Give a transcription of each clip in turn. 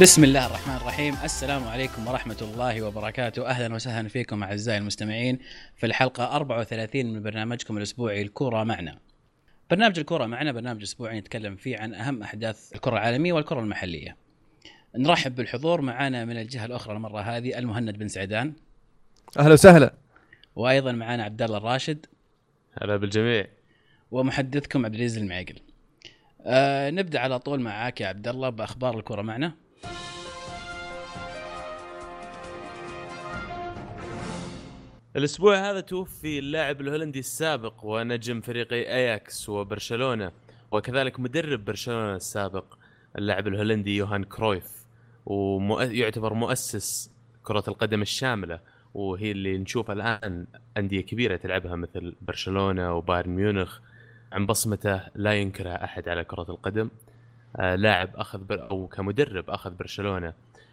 بسم الله الرحمن الرحيم. السلام عليكم ورحمة الله وبركاته. أهلا وسهلا فيكم أعزائي المستمعين في الحلقة 34 من برنامجكم الأسبوعي الكورة معنا. برنامج الكورة معنا برنامج أسبوعي نتكلم فيه عن أهم أحداث الكرة العالمية والكرة المحلية. نرحب بالحضور. معنا من الجهة الأخرى المرة هذه المهند بن سعدان. أهلا وسهلا. وأيضا معنا عبد الله الراشد. هلا بالجميع. ومحدثكم عبد العزيز المعقل. آه نبدأ على طول معاك يا عبد الله بأخبار الكرة معنا. الأسبوع هذا توفي اللاعب الهولندي السابق ونجم فريقي أياكس وبرشلونة وكذلك مدرب برشلونة السابق اللاعب الهولندي يوهان كرويف ويعتبر مؤسس كرة القدم الشاملة وهي اللي نشوفها الآن أندية كبيرة تلعبها مثل برشلونة وبايرن ميونخ. عن بصمته لا ينكرها أحد على كرة القدم. لاعب أخذ بر أو كمدرب أخذ برشلونة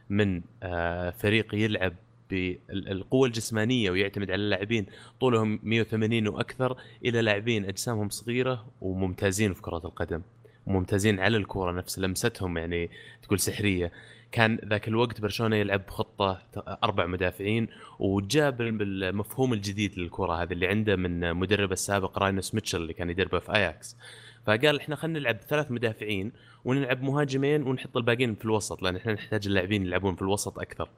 من آه فريق يلعب بالقوة الجسمانية ويعتمد على اللاعبين طولهم 180 وأكثر إلى لاعبين أجسامهم صغيرة وممتازين في كرة القدم ممتازين على الكورة نفس لمستهم يعني تقول سحرية. كان ذاك الوقت برشلونة يلعب بخطة أربع مدافعين وجاب بالمفهوم الجديد للكرة هذه اللي عنده من مدربه السابق راينوس ميتشل اللي كان يدربه في أياكس. فقال إحنا خلينا نلعب ثلاث مدافعين ونلعب مهاجمين ونحط الباقيين في الوسط لأن إحنا نحتاج اللاعبين يلعبون في الوسط أكثر.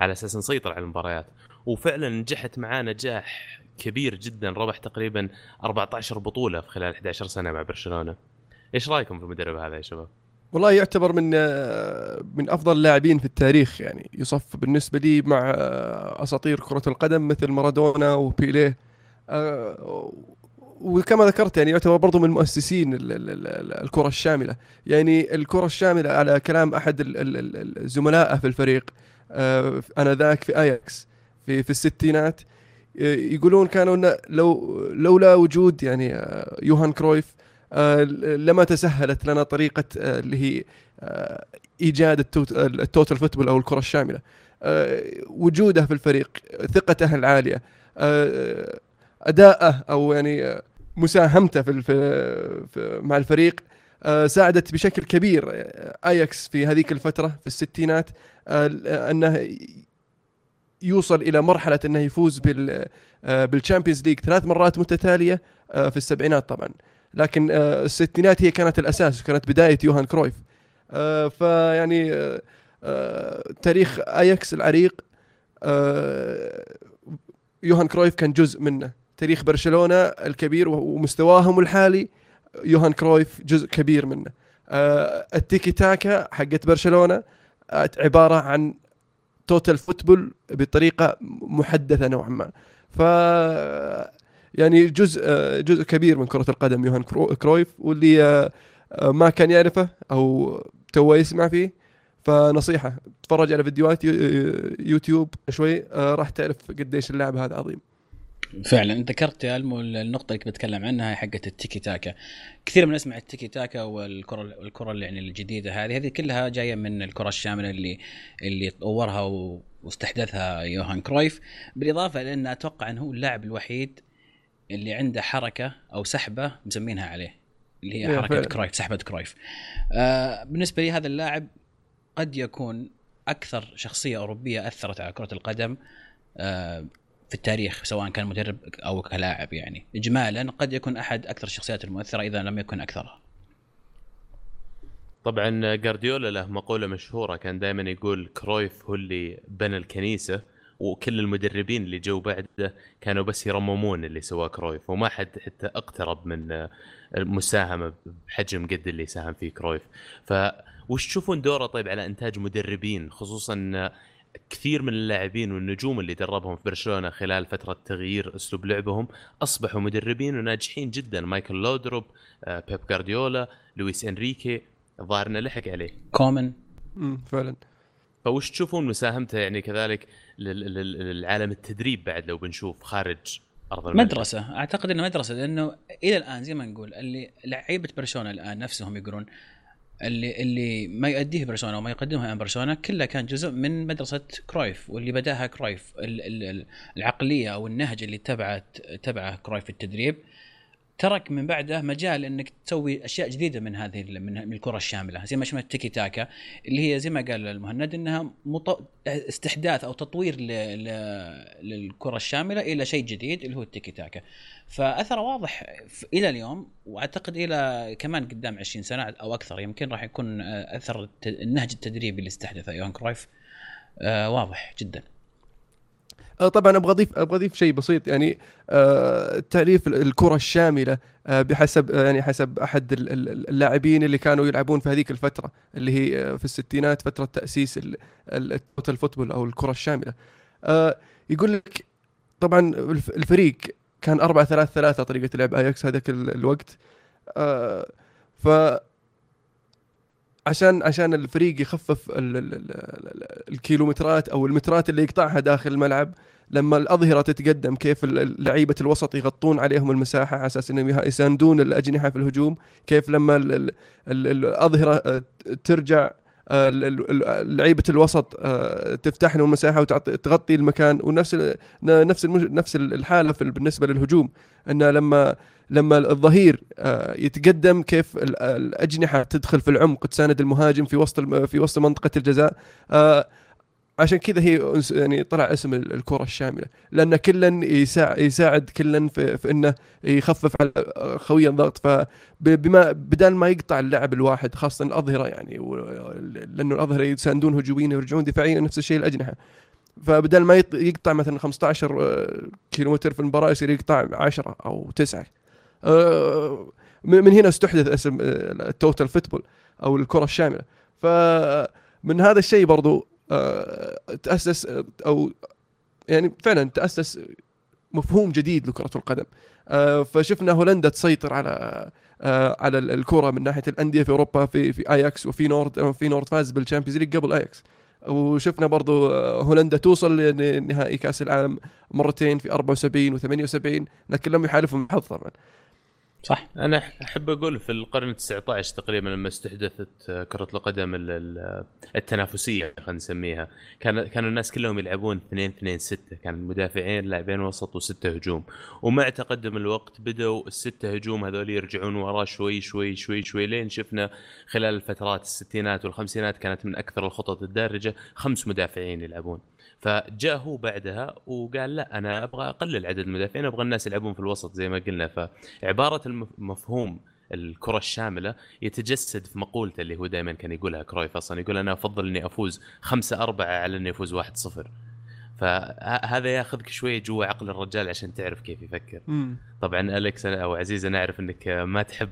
على أساس نسيطر على المباريات. وفعلا نجحت معاه نجاح كبير جدا ربح تقريبا 14 بطولة في خلال 11 سنة مع برشلونة. إيش رأيكم في المدرب هذا يا شباب؟ والله يعتبر من من أفضل اللاعبين في التاريخ يعني يصف بالنسبة لي مع أساطير كرة القدم مثل مارادونا وبيليه. وكما ذكرت يعني يعتبر برضو من مؤسسين الكرة الشاملة. يعني الكرة الشاملة على كلام أحد الزملاء في الفريق أنا ذاك في آياكس في في الستينات يقولون كانوا لو لولا وجود يعني يوهان كرويف لما تسهلت لنا طريقة اللي هي إيجاد ال total football أو الكرة الشاملة. وجوده في الفريق ثقته العالية أداءه أو يعني مساهمته في, في مع الفريق ساعدت بشكل كبير آياكس في هذيك الفترة في الستينات أنه يوصل إلى مرحلة أنه يفوز بال بال Champions League ثلاث مرات متتالية في السبعينات طبعا. لكن الستينات هي كانت الأساس كانت بداية يوهان كرويف. فيعني تاريخ آياكس العريق يوهان كرويف كان جزء منه. تاريخ برشلونة الكبير ومستواهم الحالي يوهان كرويف جزء كبير منه. التيكي تاكا حقت برشلونة عبارة عن total football بطريقة محدثة نوعا ما. ف يعني جزء جزء كبير من كرة القدم يوهان كرويف واللي ما كان يعرفه أو تو يسمع فيه. فنصيحة تفرج على فيديوهات يوتيوب شوي راح تعرف قديش اللاعب هذا عظيم. فعلا. ذكرت يا المو النقطة اللي بتكلم عنها هي حقه التيكي تاكا. كثير من نسمع التيكي تاكا والكرة الكرة اللي يعني الجديدة هذه هذه كلها جاية من الكرة الشاملة اللي اللي طورها واستحدثها يوهان كرويف. بالإضافة لأن أتوقع أنه هو اللاعب الوحيد اللي عنده حركة أو سحبة مسمينها عليه اللي هي حركة فعلا. كرويف سحبة كرويف. آه بالنسبة لي هذا اللاعب قد يكون أكثر شخصية أوروبية أثرت على كرة القدم. آه في التاريخ سواء كان مدرب أو كلاعب يعني. اجمالا قد يكون أحد أكثر الشخصيات المؤثرة إذا لم يكن أكثرها. طبعا جارديولا له مقولة مشهورة كان دائما يقول كرويف هو اللي بنى الكنيسة وكل المدربين اللي جو بعده كانوا بس يرممون اللي سواه كرويف وما حد حتى اقترب من المساهمة بحجم قد اللي ساهم فيه كرويف. فوش تشوفون دوره طيب على إنتاج مدربين خصوصا كثير من اللاعبين والنجوم اللي دربهم في برشلونة خلال فترة تغيير أسلوب لعبهم أصبحوا مدربين وناجحين جدا. مايكل لودروب بيب جارديولا لويس إنريكي الظاهر انه لحق عليه. كومان. فعلا. فوش تشوفون مساهمته يعني كذلك للعالم التدريب بعد لو بنشوف خارج أرض الملعب؟ مدرسة. أعتقد إنه مدرسة لأنه إلى الآن زي ما نقول اللي لعيبة برشلونة الآن نفسهم يقولون اللي اللي ما يؤديه برشلونه وما يقدمه امام برشلونه كله كان جزء من مدرسة كرويف واللي بداها كرويف العقلية أو النهج اللي تبعت تبعه كرويف في التدريب. ترك من بعده مجال إنك تسوي أشياء جديدة من هذه من الكرة الشاملة. زي ما شفنا التيكي تاكا اللي هي زي ما قال المهند إنها مط... استحداث أو تطوير ل... ل... للكرة الشاملة إلى شيء جديد اللي هو التيكي تاكا. فأثره واضح إلى اليوم وأعتقد إلى كمان قدام 20 سنة أو أكثر يمكن راح يكون آه، أثر النهج التدريبي اللي استحدثه يوهان كرويف آه، واضح جدا. طبعا أبغى اضيف أبغى أضيف شيء بسيط. يعني آه، تعريف ال- الكرة الشاملة آه، بحسب آه، يعني حسب أحد ال- ال- اللاعبين اللي كانوا يلعبون في هذيك الفترة اللي هي آه، في الستينات فترة تأسيس ال- ال- ال total football أو الكرة الشاملة. آه، يقول لك طبعا الف- الفريق كان 4 3 3 طريقة لعب أياكس هذاك ال- الوقت. آه، ف عشان عشان الفريق يخفف ال ال ال ال الكيلومترات أو المترات اللي يقطعها داخل الملعب لما الأظهرة تتقدم كيف لعيبه الوسط يغطون عليهم المساحة على أساس إنهم يساندون الأجنحة في الهجوم كيف لما ال- ال- ال- الأظهرة آه، ترجع آه، لعيبه الوسط آه، تفتح لهم المساحه وتغطي المكان ونفس نفس نفس الحالة بالنسبة للهجوم. إن لما لما الظهير آه، يتقدم كيف ال- الأجنحة تدخل في العمق تساند المهاجم في وسط في وسط منطقة الجزاء. آه، عشان كذا هي يعني طلع اسم ال- الكرة الشاملة. لأن كلا يساعد كلا في, في إنه يخفف على خويه الضغط فبما بدال ما يقطع اللاعب الواحد خاصة الأظهرة يعني لأنه الأظهرة يساندون هجوميا ويرجعون دفاعيا نفس الشيء الأجنحة. فبدال ما يقطع مثلا 15 آه، كيلومتر في المباراة يصير يقطع 10 أو 9 آه، من من هنا استحدث اسم آه، ال total football أو الكرة الشاملة. فمن هذا الشيء برضو آه، تأسس آه، أو يعني فعلا تأسس مفهوم جديد لكرة القدم. آه، فشفنا هولندا تسيطر على آه، على ال- الكرة من ناحية الأندية في أوروبا في في اياكس وفينورد آه، فينورد فاز بال Champions League قبل اياكس وشفنا برضو آه، هولندا توصل لنهائي كأس العالم مرتين في 74 و78 لكن لم يحالفهم الحظ طبعا صح. أنا أحب أقول في القرن ال19 تقريبا لما استحدثت كرة القدم ال- ال- التنافسية خلينا نسميها. كان كانوا الناس كلهم يلعبون 2 2 6 كان المدافعين لاعبين وسط وستة هجوم. ومع تقدم الوقت بدأوا الستة هجوم هذول يرجعون وراه شوي شوي شوي شوي لين شفنا خلال الفترات الستينات والخمسينات كانت من أكثر الخطط الدارجة خمس مدافعين يلعبون. فجاء هو بعدها وقال لا أنا أبغى أقلل عدد المدافعين أبغى الناس يلعبون في الوسط زي ما قلنا. فعبارة المفهوم الكرة الشاملة يتجسد في مقولته اللي هو دائما كان يقولها كرويف أصلا يقول أنا أفضل إني أفوز 5 4 على إني أفوز 1 0 فهذا ياخذك شوية جوا عقل الرجال عشان تعرف كيف يفكر. طبعا الكس أو عزيز أنا أعرف إنك ما تحب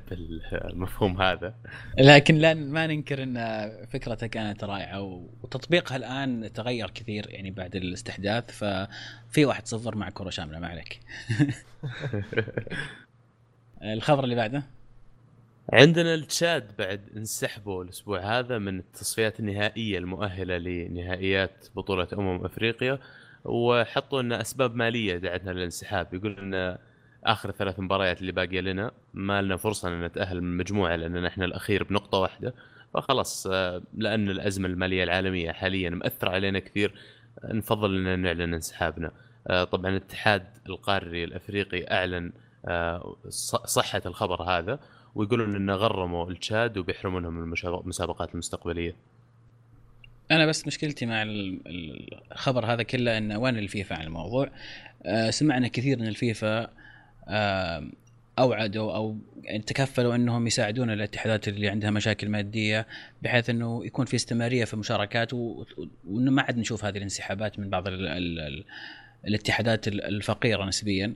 المفهوم هذا. لكن لا ما ننكر إن فكرته كانت رائعة وتطبيقها الآن تغير كثير يعني بعد الاستحداث ففي واحد صفر مع كره شاملة. ما عليك. الخبر اللي بعده؟ عندنا التشاد بعد انسحبوا الأسبوع هذا من التصفيات النهائية المؤهلة لنهائيات بطولة أمم أفريقيا وحطوا لنا أسباب مالية دعتنا للانسحاب. يقول ان آخر ثلاث مباريات اللي باقية لنا ما لنا فرصة إن نتأهل من المجموعه لأن إحنا الأخير بنقطة واحدة. فخلاص لأن الأزمة المالية العالمية حاليا مأثرة علينا كثير نفضل إن نعلن انسحابنا. طبعا الاتحاد القاري الأفريقي أعلن صحة الخبر هذا. ويقولون انه غرموا التشاد وبيحرمونهم من المسابقات المستقبلية. أنا بس مشكلتي مع الخبر هذا كله انه وين الفيفا عن الموضوع؟ آه سمعنا كثير إن الفيفا آه أوعدوا أو يعني تكفلوا إنهم يساعدون الاتحادات اللي عندها مشاكل مادية بحيث إنه يكون في استمرارية في المشاركات وانه ما عاد نشوف هذه الانسحابات من بعض ال ال ال الاتحادات الفقيرة نسبيا.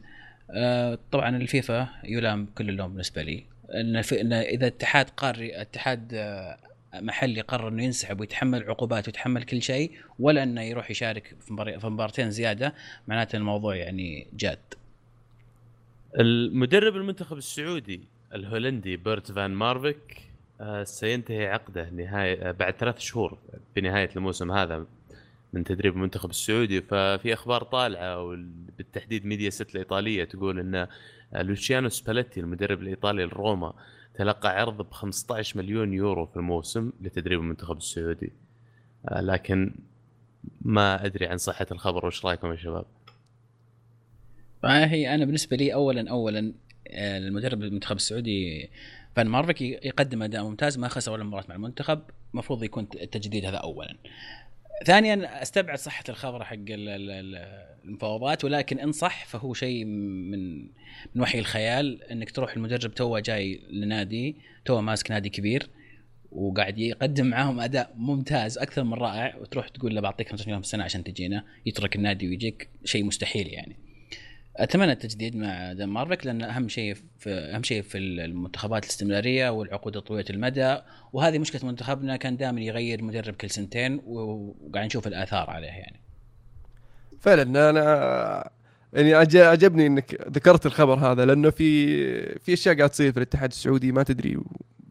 آه طبعا الفيفا يلام كل اللوم بالنسبة لي إن, إذا اتحاد قاري اتحاد محلي قرر إنه ينسحب ويتحمل عقوبات ويتحمل كل شيء ولا إنه يروح يشارك في مباراتين زيادة معناته الموضوع يعني جاد. المدرب المنتخب السعودي الهولندي بيرت فان مارفيك سينتهي عقده نهاية بعد ثلاث شهور بنهاية الموسم هذا من تدريب المنتخب السعودي ففي أخبار طالعة وبالتحديد ميديا ست الإيطالية تقول إن لوتشيانو سباليتي المدرب الإيطالي لروما تلقى عرض ب 15 مليون يورو في الموسم لتدريب المنتخب السعودي لكن ما أدري عن صحة الخبر وش رأيكم يا شباب؟ هي أنا بالنسبة لي اولا اولا آه، المدرب المنتخب السعودي فان مارفيك يقدم أداء ممتاز ما خسر ولا مباراة مع المنتخب المفروض يكون التجديد هذا اولا ثانيا أستبعد صحة الخبر حق ال- ال- ال- المفاوضات ولكن إن صح فهو شيء من من وحي الخيال إنك تروح المدرب توه جاي لنادي توه ماسك نادي كبير وقاعد يقدم معاهم أداء ممتاز أكثر من رائع وتروح تقول له بعطيك 25 مليون في السنة عشان تجينا يترك النادي ويجيك شيء مستحيل يعني. أتمنى التجديد مع دان مارفيك لأن أهم شيء في أهم شيء في المنتخبات الاستمرارية والعقود طويلة المدى. وهذه مشكلة منتخبنا كان دائما يغير مدرب كل سنتين وقاعد نشوف الآثار عليه يعني. فعلا أنا يعني عج- عجبني إنك ذكرت الخبر هذا لأنه في في أشياء قاعد تصير في الاتحاد السعودي ما تدري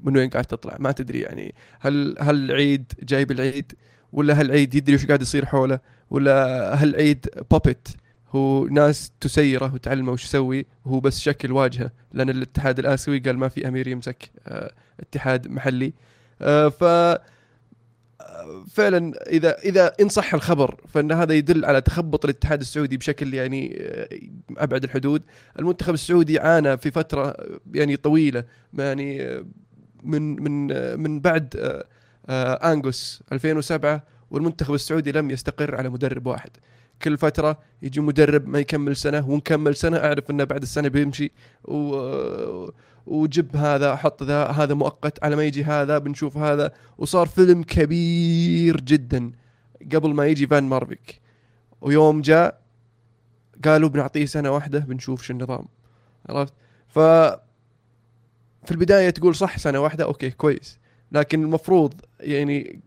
من وين قاعد تطلع ما تدري يعني هل هل العيد جاي بالعيد ولا هل العيد يدري وش قاعد يصير حوله ولا هل العيد بابت هو ناس تسيره وتعلمه وش يسوي وهو بس شكل واجهه لأن الاتحاد الآسيوي قال ما في أمير يمسك آه، اتحاد محلي. آه، ف فعلا إذا إذا إن صح الخبر فإن هذا يدل على تخبط الاتحاد السعودي بشكل يعني آه، أبعد الحدود. المنتخب السعودي عانى في فترة يعني طويلة يعني من من من بعد انجوس 2007 والمنتخب السعودي لم يستقر على مدرب واحد. كل فترة يجي مدرب ما يكمل سنة ونكمل سنة أعرف إنه بعد السنة بيمشي و وجب هذا حط ذا هذا مؤقت على ما يجي هذا بنشوف هذا. وصار فيلم كبير جدا قبل ما يجي فان مارفيك. ويوم جاء قالوا بنعطيه سنة واحدة بنشوف شو النظام. عرفت؟ ف في البداية تقول صح سنة واحدة أوكي كويس. لكن المفروض يعني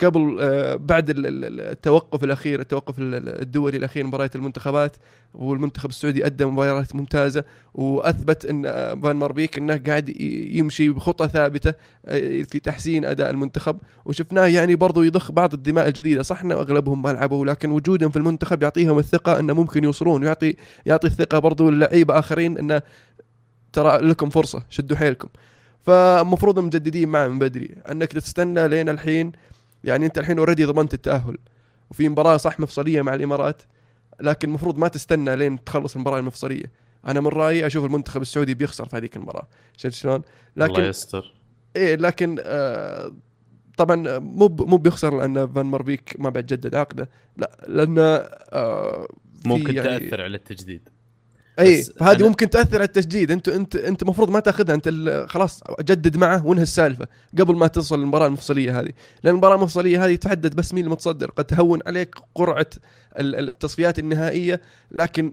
قبل آه، بعد ال- ال- ال- التوقف الأخير التوقف ال- ال- الدولي الأخير مباريات المنتخبات والمنتخب السعودي أدى مباريات ممتازة وأثبت إن آه، فان ماربيك إنه قاعد يمشي بخطة ثابتة آه، في تحسين أداء المنتخب. وشفناه يعني برضو يضخ بعض الدماء الجديدة صح إنه أغلبهم ما لعبوا لكن وجودهم في المنتخب يعطيهم الثقة إنه ممكن يوصلون ويعطي يعطي الثقة برضو للعيبة آخرين إنه ترى لكم فرصة شدوا حيلكم. فالمفروض مجددين معه من بدري. أنك تستنى لين الحين يعني انت الحين already ضمنت التأهل. وفي مباراة صح مفصلية مع الإمارات لكن المفروض ما تستنى لين تخلص المباراة المفصلية. أنا من رأيي أشوف المنتخب السعودي بيخسر في هذيك المباراة. شفت شلون؟ الله لكن يستر. إيه لكن آه طبعا مو مو بيخسر لأن فان مارفيك ما بعد جدد عقده. لا لأنه آه ممكن يعني تأثر على التجديد. أي فهذه أنا- ممكن تأثر على التسديد انت انت أنت المفروض ما تأخذها. أنت خلاص جدد معه وانهي السالفة قبل ما توصل للمباراه المفصلية هذه. لأن المباراة المفصلية هذه تحدد بس مين المتصدر. قد تهون عليك قرعة ال- التصفيات النهائية. لكن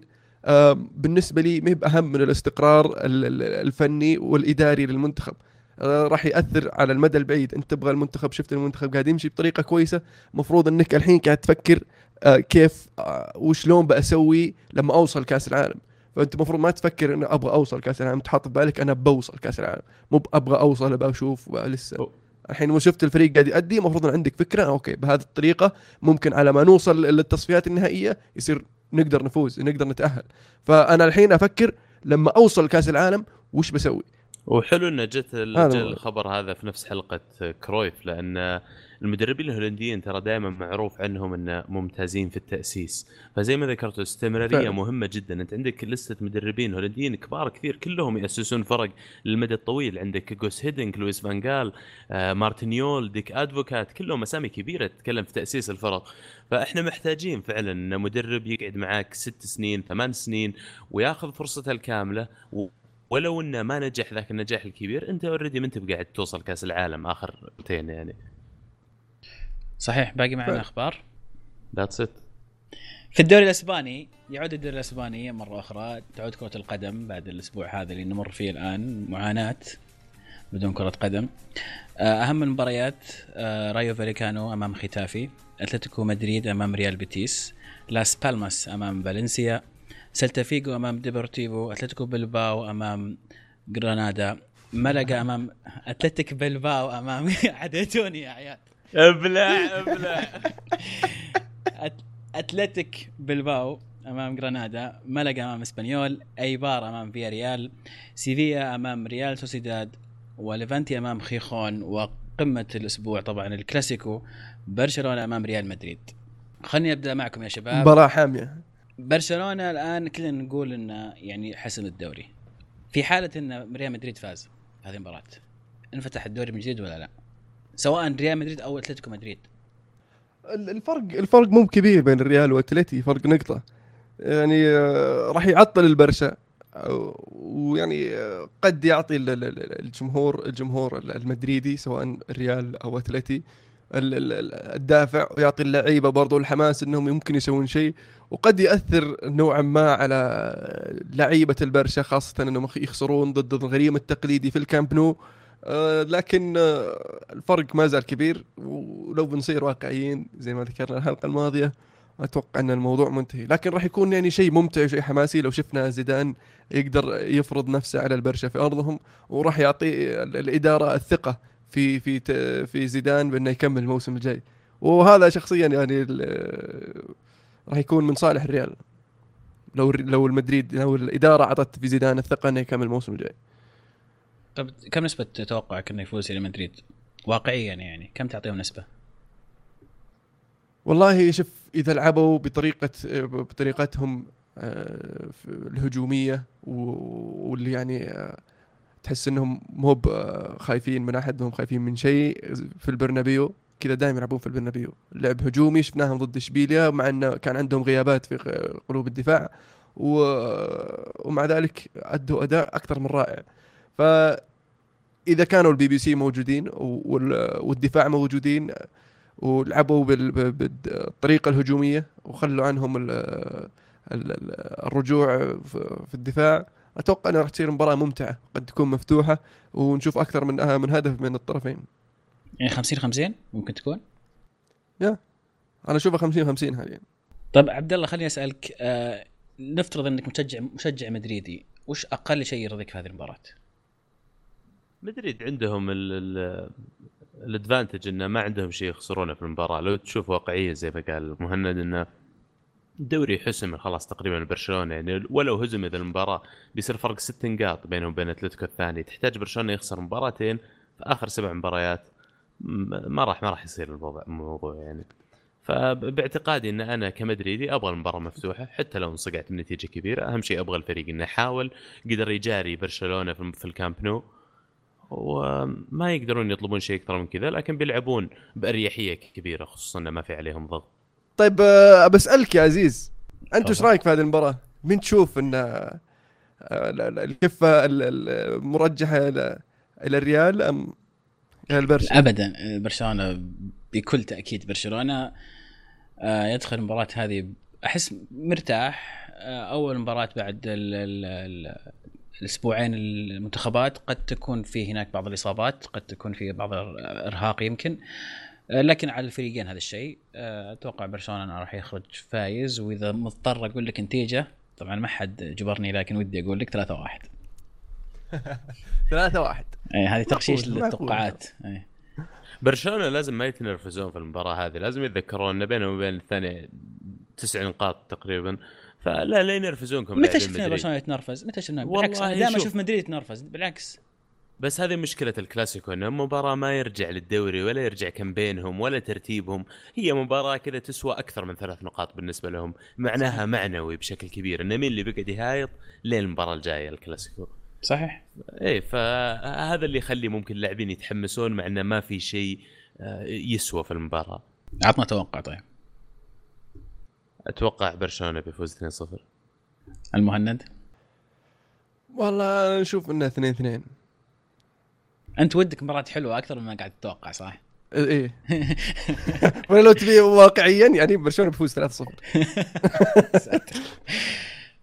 بالنسبة لي ما بأهم من الاستقرار ال- ال- الفني والإداري للمنتخب. آه، راح يأثر على المدى البعيد. أنت تبغى المنتخب شفت المنتخب قاعد يمشي بطريقة كويسة. مفروض أنك الحين قاعد تفكر آه، كيف آه، وشلون بسوي لما أوصل كأس العالم. فأنت المفروض ما تفكر انه أبغى أوصل كاس العالم. تحط في بالك أنا بوصل كاس العالم. مو أبغى أوصل أبغى أشوف لسه. الحين شفت الفريق قاعد يأدي المفروض عندك فكرة. أوكي بهذه الطريقة ممكن على ما نوصل للتصفيات النهائية يصير نقدر نفوز نقدر نتأهل. فأنا الحين أفكر لما أوصل كاس العالم وش بسوي؟ وحلو إنه جت. الخبر هذا في نفس حلقة كرويف لأن المدربين الهولنديين ترى دائما معروف عنهم انه ممتازين في التأسيس. فزي ما ذكرت استمرارية فعلا. مهمة جدا. أنت عندك لستة مدربين هولنديين كبار كثير كلهم يأسسون فرق للمدى الطويل. عندك جوس هيدنك لويس فانجال آه، مارتن يول ديك أدفوكات كلهم أسامي كبيرة تتكلم في تأسيس الفرق. فإحنا محتاجين فعلا إن مدرب يقعد معاك ست سنين ثمان سنين وياخذ فرصته الكاملة. و... ولو إنه ما نجح ذاك النجاح الكبير أنت already ما أنت بقاعد توصل كأس العالم آخر سنتين يعني. صحيح باقي معنا. أخبار؟ that's it في الدوري الأسباني يعود الدوري الأسباني مرة أخرى تعود كرة القدم بعد الأسبوع هذا اللي نمر فيه الآن معاناة بدون كرة قدم. آه، أهم المباريات آه، رايو فاليكانو أمام ختافي أتلتيكو مدريد أمام ريال بيتيس لاس بالماس أمام فالنسيا سلتا فيجو أمام ديبورتيفو أتلتيكو بلباو أمام جرانادا ملقا أمام أتلتيك بلباو أمام عديتوني يا عيال. ابلع ابلع. أت- أتلتيك بلباو أمام جرانادا ملقا أمام إسبانيول أيبار أمام فيا ريال سيفيا أمام ريال سوسيداد وليفانتي أمام خيخون وقمة الأسبوع طبعا الكلاسيكو برشلونة أمام ريال مدريد. خليني أبدأ معكم يا شباب. مباراة حامية. برشلونة الآن كلنا نقول انه يعني حسم الدوري. في حالة إن ريال مدريد فاز هذه المباراة. انفتح الدوري من جديد ولا لا؟ سواء ريال مدريد أو أتلتيكو مدريد. ال- الفرق الفرق مو كبير بين الريال وأتلتي فرق نقطة. يعني آه، راح يعطل البرشا آه، ويعني آه، قد يعطي ال- ال- ال- الجمهور الجمهور المدريدي سواء الريال أو أتلتي ال- ال- ال- الدافع ويعطي اللعيبة برضو الحماس إنهم يمكن يسوون شيء. وقد يأثر نوعا ما على لعيبة البرشا خاصة إنهم يخسرون ضد الغريم التقليدي في الكامب نو. لكن آه، الفرق ما زال كبير ولو بنصير واقعيين زي ما ذكرنا الحلقة الماضية أتوقع أن الموضوع منتهي. لكن راح يكون يعني شيء ممتع وشيء حماسي لو شفنا زيدان يقدر يفرض نفسه على البرشا في أرضهم وراح يعطي ال- الإدارة الثقة في في في زيدان بأنه يكمل الموسم الجاي. وهذا شخصيا يعني راح يكون من صالح الريال. لو لو المدريد لو الإدارة أعطت في زيدان الثقة إنه يكمل الموسم الجاي. طب كم نسبة توقعك إنه يفوز ريال مدريد؟ واقعيا يعني كم تعطيهم نسبة؟ والله شوف إذا لعبوا بطريقة بطريقتهم آه، و- واللي يعني آه، تحس إنهم مو ب- خايفين من أحد هم خايفين من شيء في البرنابيو كذا دائما يلعبون في البرنابيو لعب هجومي شفناهم ضد إشبيليا مع إنه كان عندهم غيابات في قلوب الدفاع و... ومع ذلك أدوا أداء أكثر من رائع ف اذا كانوا البي بي سي موجودين وال- والدفاع موجودين ولعبوا بالطريقة الهجومية وخلوا عنهم ال- ال- ال- الرجوع في الدفاع أتوقع إنها راح تصير مباراة ممتعة قد تكون مفتوحة ونشوف أكثر من من هدف من الطرفين يعني 50 50 ممكن تكون؟ أنا أشوفها 50 50 حاليا طيب عبد الله خليني أسألك آه نفترض إنك مشجع مشجع مدريدي وش أقل شيء يرضيك في هذه المباراة؟ مدريد عندهم الادفانتج إنه ما عندهم شيء يخسرونه في المباراة. لو تشوف واقعية زي ما قال مهند إنه الدوري حسم خلاص تقريبا برشلونة يعني ولو هزم إذا المباراة بيصير فرق ست نقاط بينهم وبين أتلتيكو الثاني. تحتاج برشلونة يخسر مباراتين في آخر سبع مباريات. ما راح ما راح يصير الموضوع يعني. فباعتقادي إن أنا كمدريدي أبغى المباراة مفتوحة حتى لو انصقعت بنتيجة كبيرة. أهم شيء أبغى الفريق إنه يحاول قدر يجاري برشلونة في الكامب نو وما يقدرون يطلبون شيء أكثر من كذا لكن بيلعبون بأريحية كبيرة خصوصا انه ما في عليهم ضغط طيب آه، بسالك يا عزيز أنت إيش. رأيك في هذه المباراة؟ مين تشوف إن آه، ال- ال- الكفة ال- ال- المرجحة إلى إلى الريال أم إلى البرشا؟ ابدا برشلونة بكل تأكيد برشلونة آه، يدخل المباراة هذه أحس مرتاح آه، أول مباراة بعد ال ال ال الأسبوعين المنتخبات قد تكون في هناك بعض الإصابات قد تكون في بعض الإرهاق يمكن. آه، لكن على الفريقين هذا الشيء آه، أتوقع برشلونة راح يخرج فايز وإذا مضطر أقول لك نتيجة طبعا ما حد جبرني لكن ودي أقول لك 3 1 ثلاثة واحد. اي هذه معقول. للتوقعات. إيه. برشلونة لازم ما يتنرفزون في المباراة هذه لازم يتذكرون إن بينهم وبين الثاني تسع نقاط تقريبا. فلا لا ينرفزونكم متى شفنا. برشلونة يتنرفز؟ متى شفنا بالعكس دائما شوف. أشوف مدريد يتنرفز بالعكس بس هذه مشكلة الكلاسيكو إنه مباراة ما يرجع للدوري ولا يرجع كامبينهم ولا ترتيبهم، هي مباراة كذا تسوى أكثر من ثلاث نقاط بالنسبة لهم، معناها معنوي بشكل كبير، إنه مين اللي بيقعد يهايط لين المباراة الجاية الكلاسيكو. صحيح إيه فهذا اللي يخلي ممكن اللاعبين يتحمسون مع إنه ما في شيء آه، يسوى في المباراة. عطنا توقع طيب أتوقع برشلونة بيفوز 2-0. المهند؟ والله أنا أشوف إنه اثنين اثنين. أنت ودك مباراة حلوة أكثر مما قاعد تتوقع صح؟ إيه ولا لو تبي واقعيا يعني برشلونة بيفوز 3-0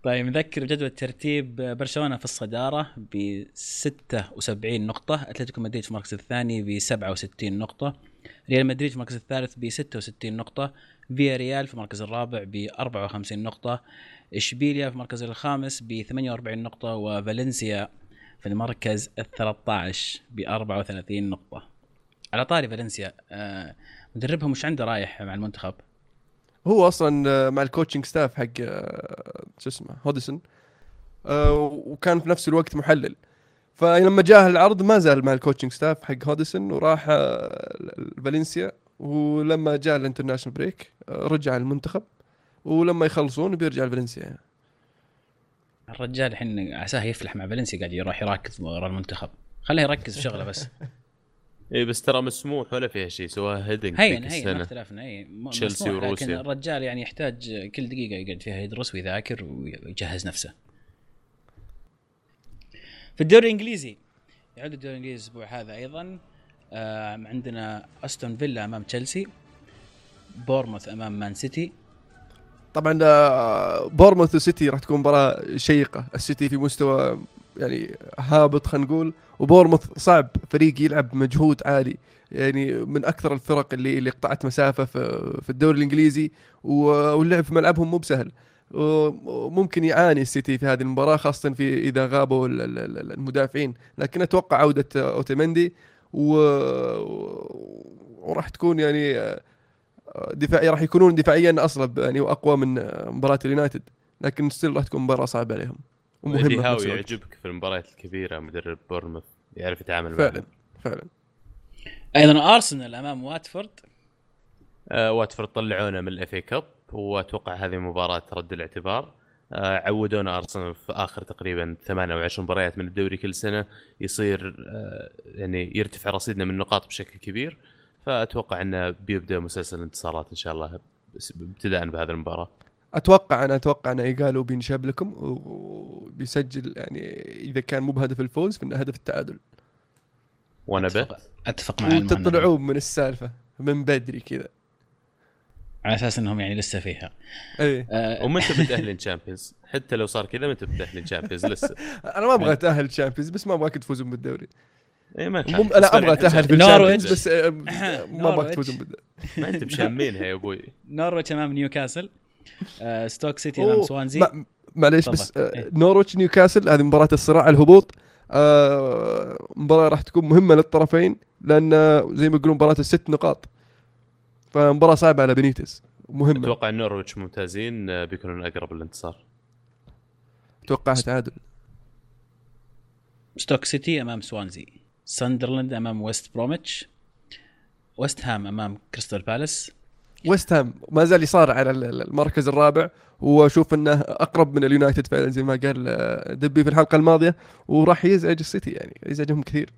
طيب نذكر بجدول الترتيب. برشلونة في الصدارة ب 76 نقطة، أتلتيكو مدريد في المركز الثاني ب 67 نقطة، ريال مدريد في المركز الثالث ب 66 نقطة، فيا ريال في المركز الرابع ب 54 نقطة، إشبيليا في المركز الخامس ب 48 نقطة وفالنسيا في المركز ال 13 ب 34 نقطة. على طاري فالنسيا آه مدربهم مش عنده رايح مع المنتخب؟ هو أصلا آه، مع ال coaching staff حق آه، شو اسمه هودسون وكان في نفس الوقت محلل. فلما جاه العرض ما زال مع ال coaching staff حق هودسون وراح فالنسيا. ولما جاء الانترناشونال بريك رجع المنتخب ولما يخلصون بيرجع لفالنسيا يعني. الرجال الحين عساه يفلح مع فالنسيا قاعد يروح يركز ورا المنتخب. خليه يركز في شغله بس. اي بس ترى مسموح ولا فيها شيء سواها هيدنج هين هين ما اختلفنا. اي تشيلسي مسموح، لكن وروسيا. الرجال يعني يحتاج كل دقيقة يقعد فيها يدرس ويذاكر ويجهز نفسه. في الدوري الإنجليزي يعود الدوري الإنجليزي الأسبوع هذا أيضا. عندنا أستون فيلا أمام تشيلسي بورنموث أمام مان سيتي. طبعا آه، بورنموث وسيتي راح تكون مباراة شيقة. السيتي في مستوى يعني هابط خلينا نقول. وبورنموث صعب فريق يلعب بمجهود عالي. يعني من أكثر الفرق اللي اللي قطعت مسافة في الدوري الإنجليزي. واللعب في ملعبهم مو بسهل. وممكن يعاني السيتي في هذه المباراة خاصة في إذا غابوا ال- ال- ال- المدافعين. لكن أتوقع عودة أوتيمندي. و... وراح تكون يعني دفاعي راح يكونون دفاعيا اصلب يعني وأقوى من مباراة اليونايتد. لكن still راح تكون مباراة صعبة عليهم. ومهمة هاوي. يعجبك في المباريات الكبيرة مدرب بورنموث يعرف يتعامل فعلا معهم فعلا. أيضا أرسنال أمام واتفورد. آه واتفورد طلعونا من ال FA Cup وأتوقع هذه مباراة رد الاعتبار. آه عودونا أرسنال في آخر تقريبا ثمان أو عشر مباريات من الدوري كل سنة يصير آه يعني يرتفع رصيدنا من النقاط بشكل كبير. فأتوقع انه بيبدأ مسلسل انتصارات إن شاء الله بس- ابتداء بهذه المباراة. أتوقع أنا أتوقع أن ايجالو بينشاب لكم وبيسجل يعني إذا كان مو بهدف الفوز فإنه هدف التعادل. وأنا به؟ أتفق, أتفق مع المهند. وتطلعون من السالفة من بدري كذا. على أساس إنهم يعني لسه فيها. اي آه وما انت بتأهلين Champions حتى لو صار كذا ما انت بتأهلين Champions لسه. أنا ما أبغى أتأهل Champions بس ما ابغاك تفوزون بالدوري. اي ما كان أنا أبغى أتأهل. ال Champions بس آه، ما أبغاك. تفوزون بالدوري. ما أنت بشامينها يا أبوي. نورويتش أمام نيوكاسل. آه ستوك سيتي أوه، امام سوانزي معليش بس. آه، إيه. نورويتش نيوكاسل هذه مباراة الصراع الهبوط. آه، مباراة راح تكون مهمة للطرفين لأن آه، زي ما يقولون مباراة الست نقاط. فمباراة صعبة على بنيتس مهمة. أتوقع إن نورويتش ممتازين آه، بيكونون أقرب للانتصار. اتوقعها تعادل. ستوك سيتي أمام سوانزي. ساندرلاند أمام ويست بروميتش. ويست هام أمام كريستال بالاس. ويست هام ما زال يصارع على ال- ال- المركز الرابع وأشوف إنه أقرب من اليونايتد فعلا زي ما قال آه، دبي في الحلقة الماضية وراح يزعج السيتي يعني يزعجهم كثير.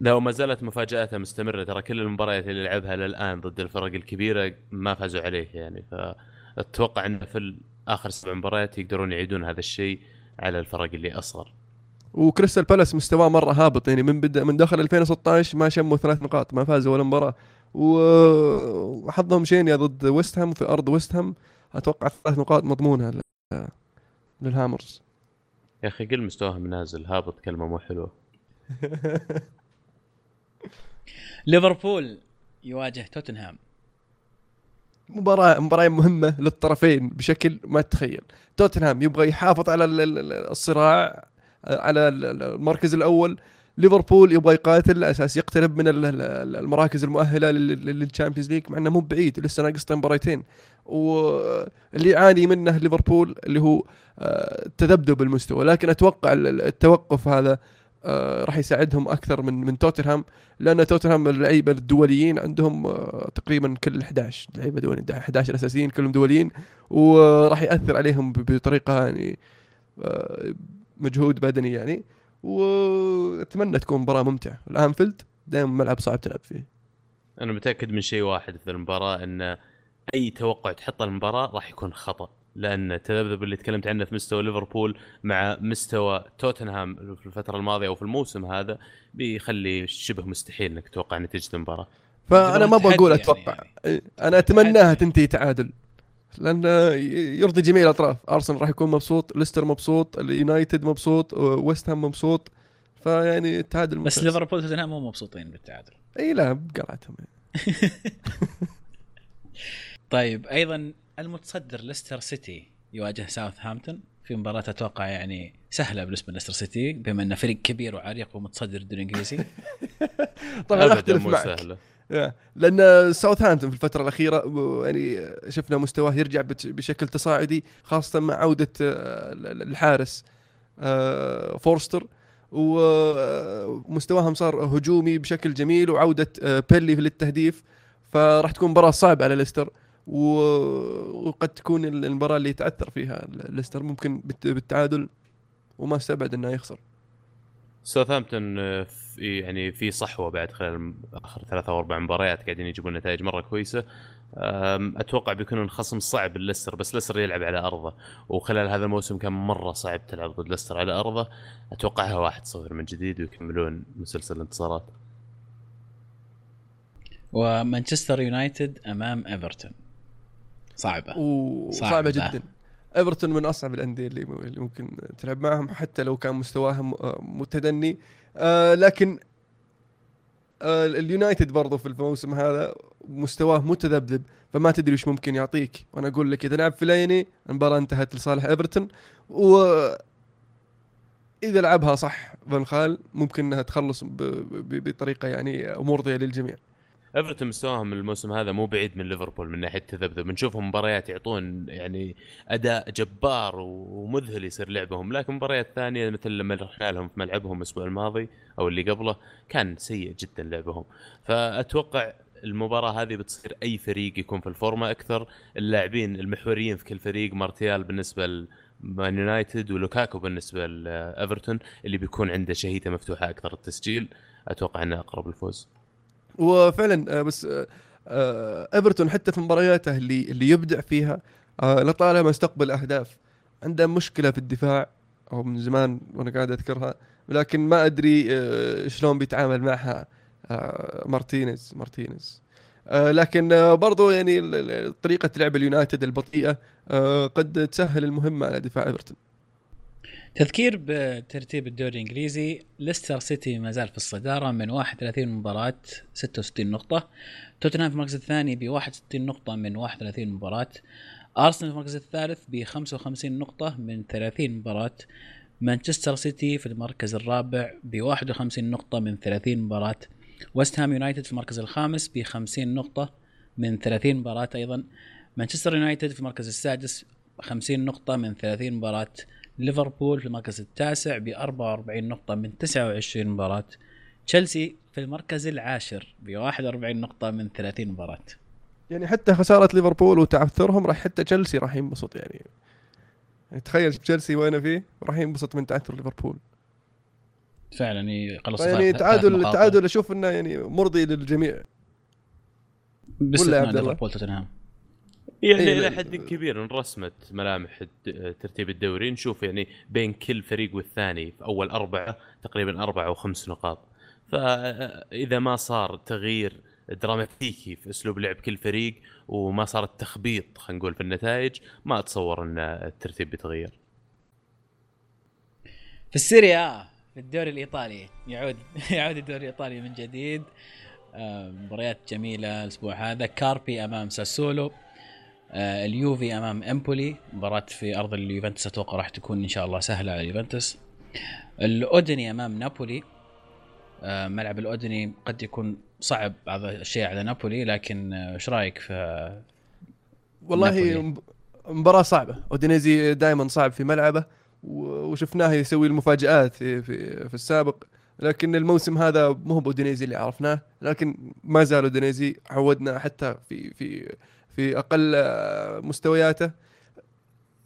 لا وما زالت مفاجآته مستمرة ترى كل المباريات اللي لعبها للآن ضد الفرق الكبيرة ما فازوا عليه يعني. فأتوقع انه في آخر سبع مباريات يقدرون يعيدون هذا الشيء على الفرق اللي أصغر. وكريستال بالاس مستواه مرة هابط يعني من بدا من دخل 2016 ما شموا ثلاث نقاط ما فازوا ولا مباراة. وحظهم شينيا ضد ويست هام في أرض ويست هام. أتوقع ثلاث نقاط مضمونه لل- للهامرز. يا أخي قل مستواهم نازل هابط كلمة مو حلوة. ليفربول يواجه توتنهام. مباراة مباراة مهمة للطرفين بشكل ما تتخيل. توتنهام يبغى يحافظ على ال- ال- ال- الصراع على ال- ال- المركز الأول. ليفربول يبغى يقاتل على أساس يقترب من ال- ال- المراكز المؤهلة لل- لل- لل Champions League مع إنه مو بعيد لسه ناقص مباريتين. واللي يعاني منه ليفربول اللي هو آه، تذبذب المستوى. لكن أتوقع ال- ال- التوقف هذا آه، راح يساعدهم أكثر من من توتنهام لأن توتنهام اللعيبة الدوليين عندهم آه، تقريبا كل 11 لعيبة دوليين 11 اساسيين كلهم دوليين وراح يأثر عليهم بطريقة يعني آه، مجهود بدني يعني وأتمنى تكون مباراة ممتعة. الانفيلد دائما ملعب صعب تلعب فيه. أنا متأكد من شيء واحد في المباراة إن أي توقع تحطه المباراة راح يكون خطأ. لأن التذبذب اللي تكلمت عنه في مستوى ليفربول مع مستوى توتنهام في الفترة الماضية أو في الموسم هذا بيخلي شبه مستحيل إنك تتوقع نتيجة المباراة. فأنا ما أبغى أقول تحدي أتوقع. يعني. أنا أتمناها. تنتهي تعادل. لأن يرضي جميع الأطراف. أرسنال راح يكون مبسوط ليستر مبسوط اليونايتد مبسوط ويست هام مبسوط. فيعني التعادل بس. ليفربول وتوتنهام مو مبسوطين بالتعادل. إي لا بقرعتهم طيب أيضا المتصدر ليستر سيتي يواجه ساوثهامبتون في مباراة أتوقع يعني سهلة بالنسبة ليستر سيتي بما انه فريق كبير وعريق ومتصدر الدوري الإنجليزي. طبعا ابدا أختلف مو معك. سهلة. يا. لأن ساوثهامبتون في الفترة الأخيرة يعني شفنا مستواه يرجع بشكل تصاعدي خاصة مع عودة آه، ال- الحارس آه، فورستر. ومستواهم صار هجومي بشكل جميل وعودة آه، بيلي للتهديف. فراح تكون مباراة صعبة على ليستر. وقد تكون المباراة اللي يتعثر فيها ليستر ممكن بالت- بالتعادل وما استبعد إنه يخسر. ساوثهامبتون آه، في يعني في صحوة بعد خلال آخر ثلاثة أو أربع مباريات قاعدين يجيبون نتائج مرة كويسة. أتوقع بيكونون خصم صعب لليستر بس ليستر يلعب على أرضه. وخلال هذا الموسم كان مرة صعب تلعب ضد ليستر على أرضه. أتوقعها 1-0 من جديد ويكملون مسلسل الانتصارات. ومانشستر يونايتد أمام إيفرتون. صعبة. وصعبه صعبة. جدا. إيفرتون من أصعب الأندية اللي ممكن تلعب معهم حتى لو كان مستواهم آه، متدني. آه، لكن آه، اليونايتد برضو في الموسم هذا مستواه متذبذب فما تدري إيش ممكن يعطيك. وأنا أقول لك إذا لعب فيلايني المباراة انتهت لصالح إيفرتون. و إذا لعبها صح فان غال ممكن إنها تخلص بطريقة يعني مرضيه للجميع. ايفرتون مستواهم الموسم هذا مو بعيد من ليفربول من ناحية التذبذب. بنشوفهم مباريات يعطون يعني أداء جبار ومذهل يصير لعبهم. لكن مباريات ثانية مثل لما رحنا لهم في ملعبهم الأسبوع الماضي أو اللي قبله كان سيء جدا لعبهم. فأتوقع المباراة هذه بتصير أي فريق يكون في الفورمة أكثر. اللاعبين المحوريين في كل فريق مارتيال بالنسبة لمان يونايتد ولوكاكو بالنسبة لإيفرتون اللي بيكون عنده شهيتة مفتوحة أكثر التسجيل. أتوقع أنه أقرب الفوز وفعلا آه، بس آه، آه، إيفرتون حتى في مبارياته اللي اللي يبدع فيها لطالما استقبل أهداف عنده مشكلة في الدفاع أو من زمان وأنا قاعد أذكرها لكن ما أدري شلون بيتعامل معها مارتينيز مارتينيز. لكن برضو يعني طريقة لعب اليونايتد البطيئة قد تسهل المهمة على دفاع إيفرتون. تذكير بترتيب الدوري الإنجليزي ليستر سيتي ما زال في الصدارة من 31 مباراة 66 نقطة. توتنهام في المركز الثاني ب 61 نقطة من 31 مباراة. أرسنال في المركز الثالث ب 55 نقطة من 30 مباراة. مانشستر سيتي في المركز الرابع ب 51 نقطة من 30 مباراة. ويست هام يونايتد في المركز الخامس ب 50 نقطة من 30 مباراة أيضا. مانشستر يونايتد في المركز السادس 50 نقطة من 30 مباراة. ليفربول في المركز التاسع ب 44 نقطة من 29 مباراة. تشيلسي في المركز العاشر ب 41 نقطة من 30 مباراة. يعني حتى خسارة ليفربول وتعثرهم راح حتى تشيلسي راح ينبسط يعني. يعني تخيل تشيلسي وين فيه راح ينبسط من تعثر ليفربول. فعلا يعني ثلاث- ثلاث تعادل نقاط. تعادل أشوف إنه يعني مرضي للجميع. الله؟ ليفربول توتنهام. يعني إيه، إلى لا- حد كبير انرسمت ملامح ترتيب الدوري. نشوف يعني بين كل فريق والثاني في أول أربعة تقريبا أربع أو خمس نقاط. فاذا ما صار تغيير دراماتيكي في أسلوب لعب كل فريق وما صار التخبيط خلينا نقول في النتائج ما أتصور أن الترتيب بيتغير في السيريا في الدوري الإيطالي يعود يعود الدوري الإيطالي من جديد. مباريات جميلة الأسبوع هذا. كاربي أمام ساسولو. اليوفي أمام إمبولي. مباراة في أرض اليوفنتوس أتوقع راح تكون إن شاء الله سهلة على اليوفنتوس. الأودني أمام نابولي. آه، ملعب الأودني قد يكون صعب بعض الشيء على نابولي لكن آه، إيش رأيك في والله نابولي. مب- مباراة صعبة. أودينيزي دائما صعب في ملعبه وشفناه يسوي المفاجآت في في, في السابق. لكن الموسم هذا مو هو اللي عرفناه لكن ما زال أودينيزي عودنا حتى في في في أقل آه، مستوياته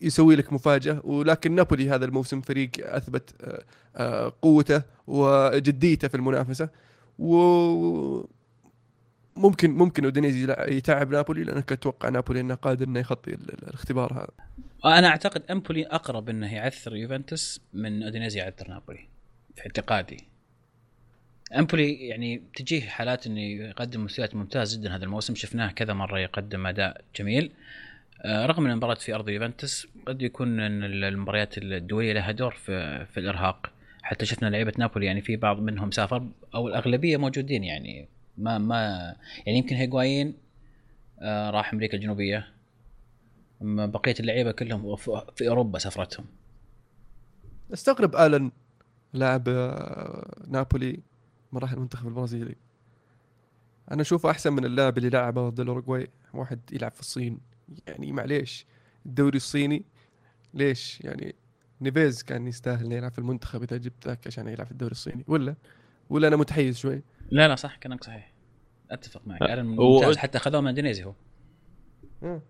يسوي لك مفاجأة. ولكن نابولي هذا الموسم فريق أثبت آه، آه، قوته وجديته في المنافسة. و ممكن ممكن أودينيزي يتعب نابولي لأنك أتوقع نابولي إنه قادر إنه يخطي ال- ال- الاختبار هذا. أنا أعتقد أمبولي أقرب إنه يعثر يوفنتوس من أودينيزي يعثر نابولي في اعتقادي. أمبولي يعني تجيه حالات إنه يقدم مستويات ممتاز جدا هذا الموسم. شفناه كذا مرة يقدم أداء جميل. آه، رغم إن المباراة في أرض يوفنتوس قد يكون إن المباريات الدولية لها دور في في الإرهاق. حتى شفنا لعيبة نابولي يعني في بعض منهم سافر أو الأغلبية موجودين يعني. ما ما يعني يمكن هيغوايين آه، راح أمريكا الجنوبية. أما بقية اللعيبة كلهم في- في أوروبا سفرتهم استغرب آلن لاعب آه، نابولي ما راح المنتخب البرازيلي. أنا أشوفه أحسن من اللاعب اللي لعبه ضد الأوروغواي واحد يلعب في الصين. يعني معليش الدوري الصيني ليش؟ يعني نيفيز كان يستاهل إنه يلعب في المنتخب إذا جبت ذاك عشان يلعب في الدوري الصيني. ولا؟ ولا أنا متحيز شوي. لا لا صح كلامك صحيح. أتفق معك. أه، هو- ممتاز حتى خذوه من اندونيسيا هو. آه.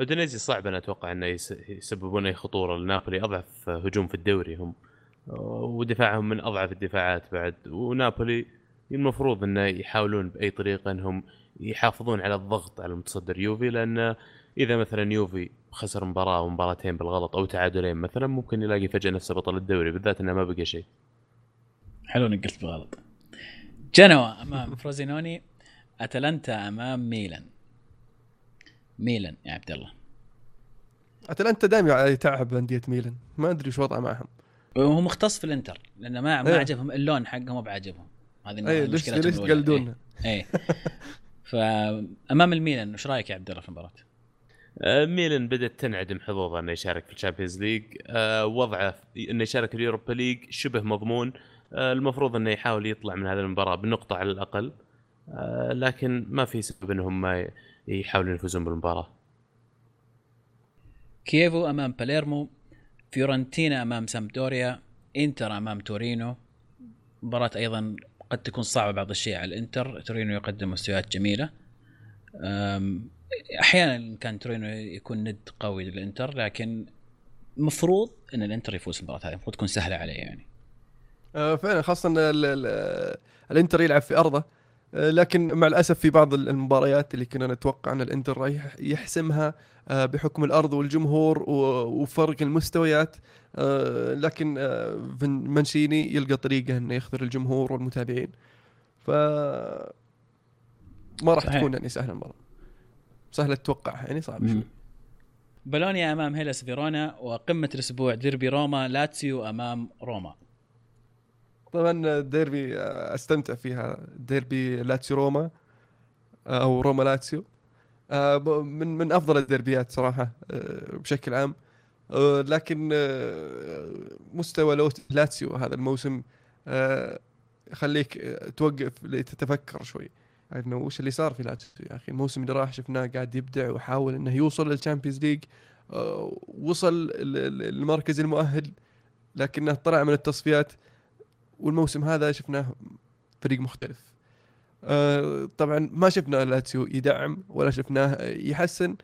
اودينيزي صعب أنا أتوقع إنه يس- يسببون أي خطورة لنابولي أضعف هجوم في الدوري هم. ودفاعهم من أضعف الدفاعات بعد. ونابولي المفروض انه يحاولون بأي طريقة أنهم يحافظون على الضغط على المتصدر يوفي لأن إذا مثلا يوفي خسر مباراة أو مباراتين بالغلط أو تعادلين مثلا ممكن يلاقي فجأة نفسه بطل الدوري بالذات إنه ما بقى شيء. حلو إنك قلت بالغلط. جنوا أمام فروزينوني أتلانتا أمام ميلان. ميلان يا عبد الله. أتلانتا دائما يتعب أندية ميلان. ما أدري إيش وضعه معهم. وهو مختص في الانتر لأنه ما ما إيه. عجبهم اللون حقهم مو بعجبهم هذه اي ليش مشكلتهم ليش الأولى. تقلدونا اي إيه. فامام الميلان وش رأيك يا عبد الله في المباراة؟ آه، ميلان بدأت تنعدم حظوظه إنه يشارك في ال Champions League آه، وضعه إنه يشارك في ال Europa League شبه مضمون آه، المفروض إنه يحاول يطلع من هذه المباراة بنقطة على الأقل لكن ما في سبب إنهم ما يحاولون يفوزون بالمباراة كييفو أمام باليرمو فيورنتينا أمام سامبدوريا إنتر أمام تورينو. مباراة أيضا قد تكون صعبة بعض الشيء على الإنتر. تورينو يقدم مستويات جميلة. أحيانا كان تورينو يكون ند قوي للإنتر لكن مفروض إن الإنتر يفوز المباراة هذه. المفروض تكون سهلة عليه يعني. آه، فعلا ال- الإنتر يلعب في أرضه. لكن مع الأسف في بعض المباريات اللي كنا نتوقع أن الإنتر رايح يحسمها آه، بحكم الأرض والجمهور وفرق المستويات آه، لكن آه، مانشيني يلقى طريقة أنه يخذل الجمهور والمتابعين. ف ما راح صحيح. تكون يعني سهلة المباراة. سهلة تتوقعها يعني صعب شوي. بولونيا أمام هيلاس فيرونا وقمة الأسبوع ديربي روما لاتسيو أمام روما. طبعا الديربي آه، أستمتع فيها. ديربي لاتسيو روما آه، أو روما لاتسيو. آه، من من أفضل الديربيات صراحة بشكل عام. لكن مستوى لاتسيو هذا الموسم يخليك توقف تتفكر شوي. إنه وش اللي صار في لاتسيو يا أخي؟ الموسم اللي راح شفناه قاعد يبدع ويحاول إنه يوصل لل Champions League وصل للمركز المؤهل لكنه طلع من التصفيات. والموسم هذا شفناه فريق مختلف. آه، طبعا ما شفنا لاتسيو يدعم ولا شفناه يحسن.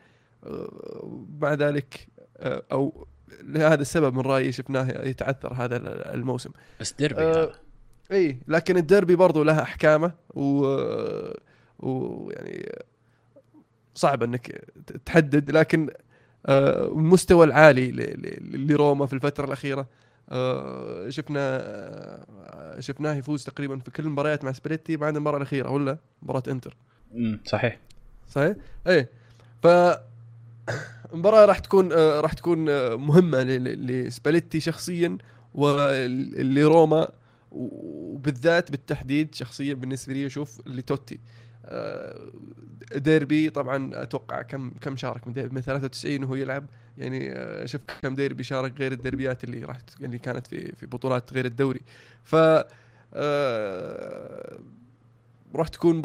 آه، مع ذلك آه، أو لهذا السبب من رأيي شفناه يتعثر هذا الموسم. بس ديربي آه، هذا إي لكن الديربي برضو لها أحكامه و ويعني صعب إنك تحدد لكن آه، المستوى العالي لروما في الفترة الأخيرة آه، شفنا آه، شفناه يفوز تقريبا في كل المباريات مع سباليتي ما عدا المباراة الأخيرة ولا مباراة إنتر. مم، صحيح. صحيح؟ إيه. ف المباراة راح تكون آه، راح تكون آه، مهمة لسباليتي شخصيا ولروما وبالذات بالتحديد شخصيا بالنسبة لي أشوف لتوتي. آه، ديربي طبعا أتوقع كم كم شارك من من 93 وهو يلعب يعني آه، شوف كم ديربي شارك غير الديربيات اللي راح اللي كانت في في بطولات غير الدوري ف آه، راح تكون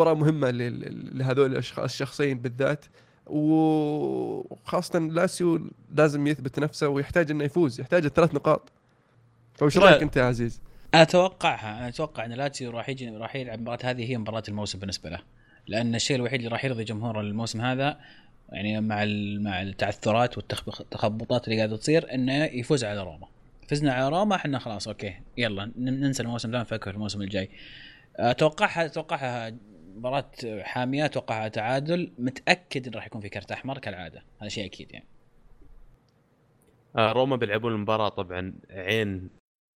ل- ل- لهذول الشخصين بالذات وخاصة لاتسيو لازم يثبت نفسه ويحتاج إنه يفوز يحتاج الثلاث نقاط لا. رأيك أنت يا عزيز؟ أتوقعها أنا أتوقع إن لاتسيو راح يجي راح يلعب المباراه هذه هي مباراة الموسم بالنسبة له لأن الشيء الوحيد اللي راح يرضي جمهور الموسم هذا يعني مع مع التعثرات والتخبطات اللي قاعدة تصير إنه يفوز على روما. فزنا على روما إحنا خلاص okay يلا ننسى الموسم لا نفكر في الموسم الجاي. أتوقعها أتوقعها مباراة حامية أتوقعها تعادل. متأكد انه راح يكون في كرت أحمر كالعادة. هذا شيء أكيد يعني. آه، روما بيلعبون المباراة طبعا عين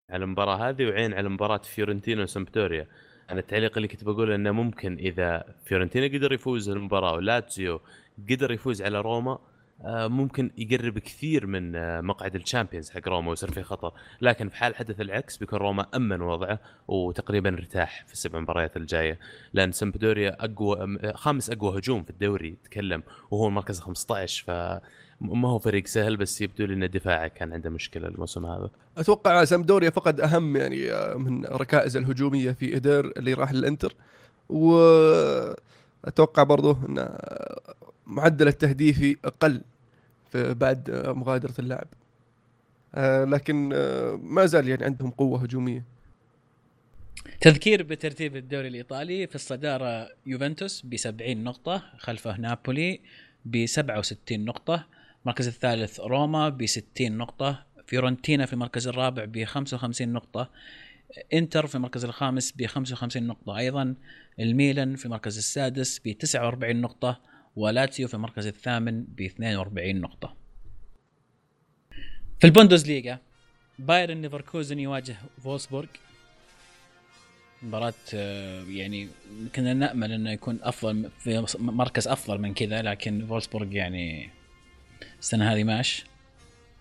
على المباراة هذه وعين على مباراة فيورنتينا وسامبدوريا أنا التعليق اللي كنت بقوله إنه ممكن إذا فيورنتينا قدر يفوز المباراة ولاتسيو قدر يفوز على روما آه، ممكن يقرب كثير من آه، مقعد ال Champions حق روما ويصير في خطر. لكن في حال حدث العكس بيكون روما أمن وضعه وتقريبا ارتاح في السبع مباريات الجاية. لأن سامبدوريا أقوى أم- خامس أقوى هجوم في الدوري تكلم وهو المركز 15 ف ما هو فريق سهل بس يبدو لي إن دفاعه كان عنده مشكلة الموسم هذا. أتوقع سامدوريا فقد أهم يعني آه، من ركائز الهجومية في إدير اللي راح للإنتر. وأتوقع برضه إن آه، معدل التهديفي أقل في بعد آه، مغادرة اللاعب. لكن ما زال يعني عندهم قوة هجومية. تذكير بترتيب الدوري الإيطالي في الصدارة يوفنتوس ب 70 نقطة خلفه نابولي ب 67 نقطة المركز الثالث روما ب 60 نقطة فيورنتينا في المركز الرابع ب 55 نقطة إنتر في المركز الخامس ب 55 نقطة أيضا الميلان في المركز السادس ب 49 نقطة ولاتسيو في المركز الثامن ب 42 نقطة. في البوندوزليغا بايرن ليفركوزن يواجه فولسبورغ. مباراة آه، يعني كنا نأمل إنه يكون أفضل في مركز أفضل من كذا لكن فولسبورغ يعني السنة هذه مش؟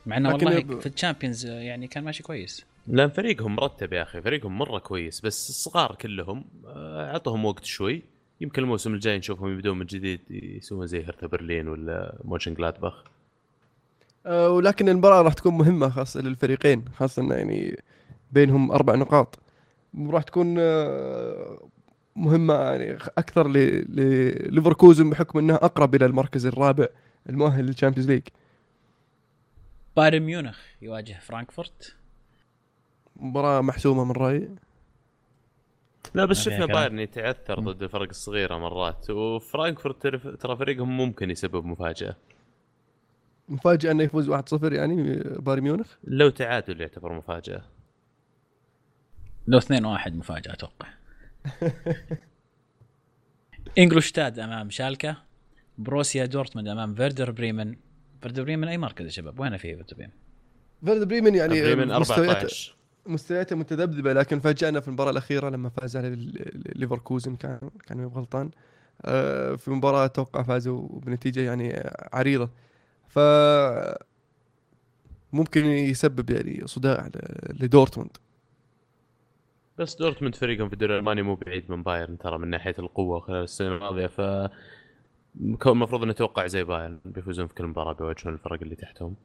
مع إنه لكن والله يب- في ال Champions يعني كان ماشي كويس. لأن فريقهم مرتب يا أخي فريقهم مرة كويس بس الصغار كلهم آه، اعطهم وقت شوي. يمكن الموسم الجاي نشوفهم يبدون من جديد يسوون زي هرتا برلين ولا مونشن جلادباخ آه، ولكن المباراة راح تكون مهمة خاصة للفريقين خاصة إنه يعني بينهم أربع نقاط. وراح تكون آه، مهمة يعني أكثر ل- لليفركوزن بحكم أنها أقرب إلى المركز الرابع. المؤهل لل Champions League. بايرن ميونخ يواجه فرانكفورت. مباراة محسومة من رأيي. لا بس شفنا. بايرن يتعثر ضد الفرق الصغيرة مرات وفرانكفورت ترى- ترى فريقهم ممكن يسبب مفاجأة. مفاجأة أنه يفوز 1-0 يعني بايرن ميونخ؟ لو تعادل يعتبر مفاجأة. لو 2 1 مفاجأة أتوقع. انجولشتاد أمام شالكا بروسيا دورتموند أمام فيردر بريمن. فيردر بريمن أي مركز يا شباب؟ وين في فيردر بريمن؟ فيردر بريمن يعني بريمن مستوياته 14 مستوياته متذبذبة لكن فاجأنا في المباراة الأخيرة لما فاز على ليفركوزن كان كان غلطان. آه، في مباراة أتوقع فازوا بنتيجة يعني عريضة. ف ممكن يسبب يعني صداع لدورتموند. بس دورتموند فريقهم في الدوري الألماني مو بعيد من بايرن ترى من ناحية القوة خلال السنة الماضية ف المفروض نتوقع زي بايرن بيفوزون في كل مباراة بيواجهون الفرق اللي تحتهم.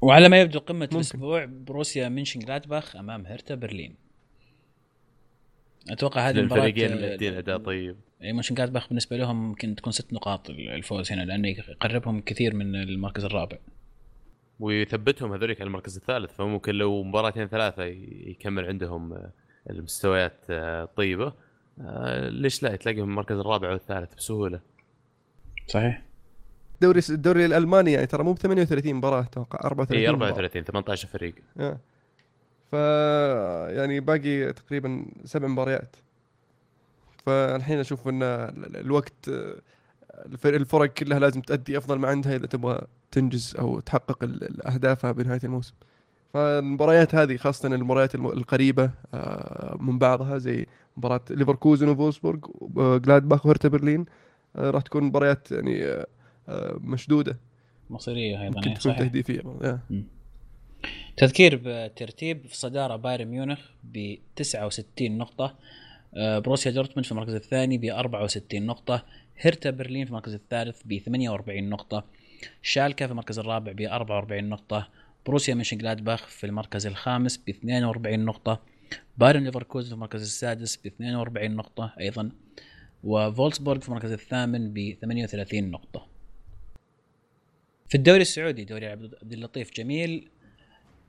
وعلى ما يبدو قمة ممكن. الأسبوع بروسيا منشن جلادباخ أمام هرتا برلين. أتوقع هذه المباراة الفريقين مأدين أداء طيب. يعني منشن جلادباخ بالنسبة لهم ممكن تكون ست نقاط الفوز هنا لأنه يقربهم كثير من المركز الرابع. ويثبتهم هذوليك على المركز الثالث فممكن لو مباراتين ثلاثة يكمل عندهم آه، المستويات آه، طيبة. آه، ليش لا؟ تلاقيهم المركز الرابع والثالث بسهولة. صحيح. الدوري الدوري الألماني يعني ترى مو ب 38 مباراة أتوقع 34 إي مباراة. 34 18 فريق. آه. ف يعني باقي تقريبا سبع مباريات. فالحين أشوف إن ال- الوقت الفر- الفرق كلها لازم تأدي أفضل ما عندها إذا تبغى تنجز أو تحقق اهدافها بنهاية الموسم. فالمباريات هذه خاصة المباريات الم- القريبة آه، من بعضها زي مباراة ليفركوزن وفولسبورغ وجلادباخ وهرتا برلين آه، راح تكون مباريات يعني آه، آه، مشدودة. مصيرية أيضا ممكن إيه، تكون آه. تذكير بترتيب في الصدارة بايرن ميونخ ب 69 نقطة آه، بروسيا دورتموند في المركز الثاني ب 64 نقطة هرتا برلين في المركز الثالث ب 48 نقطة شالكا في المركز الرابع ب 44 نقطة بروسيا منشنجلادباخ في المركز الخامس ب 42 نقطة بايرن ليفركوزن في المركز السادس ب 42 نقطة أيضا وفولسبورغ في المركز الثامن ب 38 نقطة. في الدوري السعودي دوري عبد اللطيف جميل.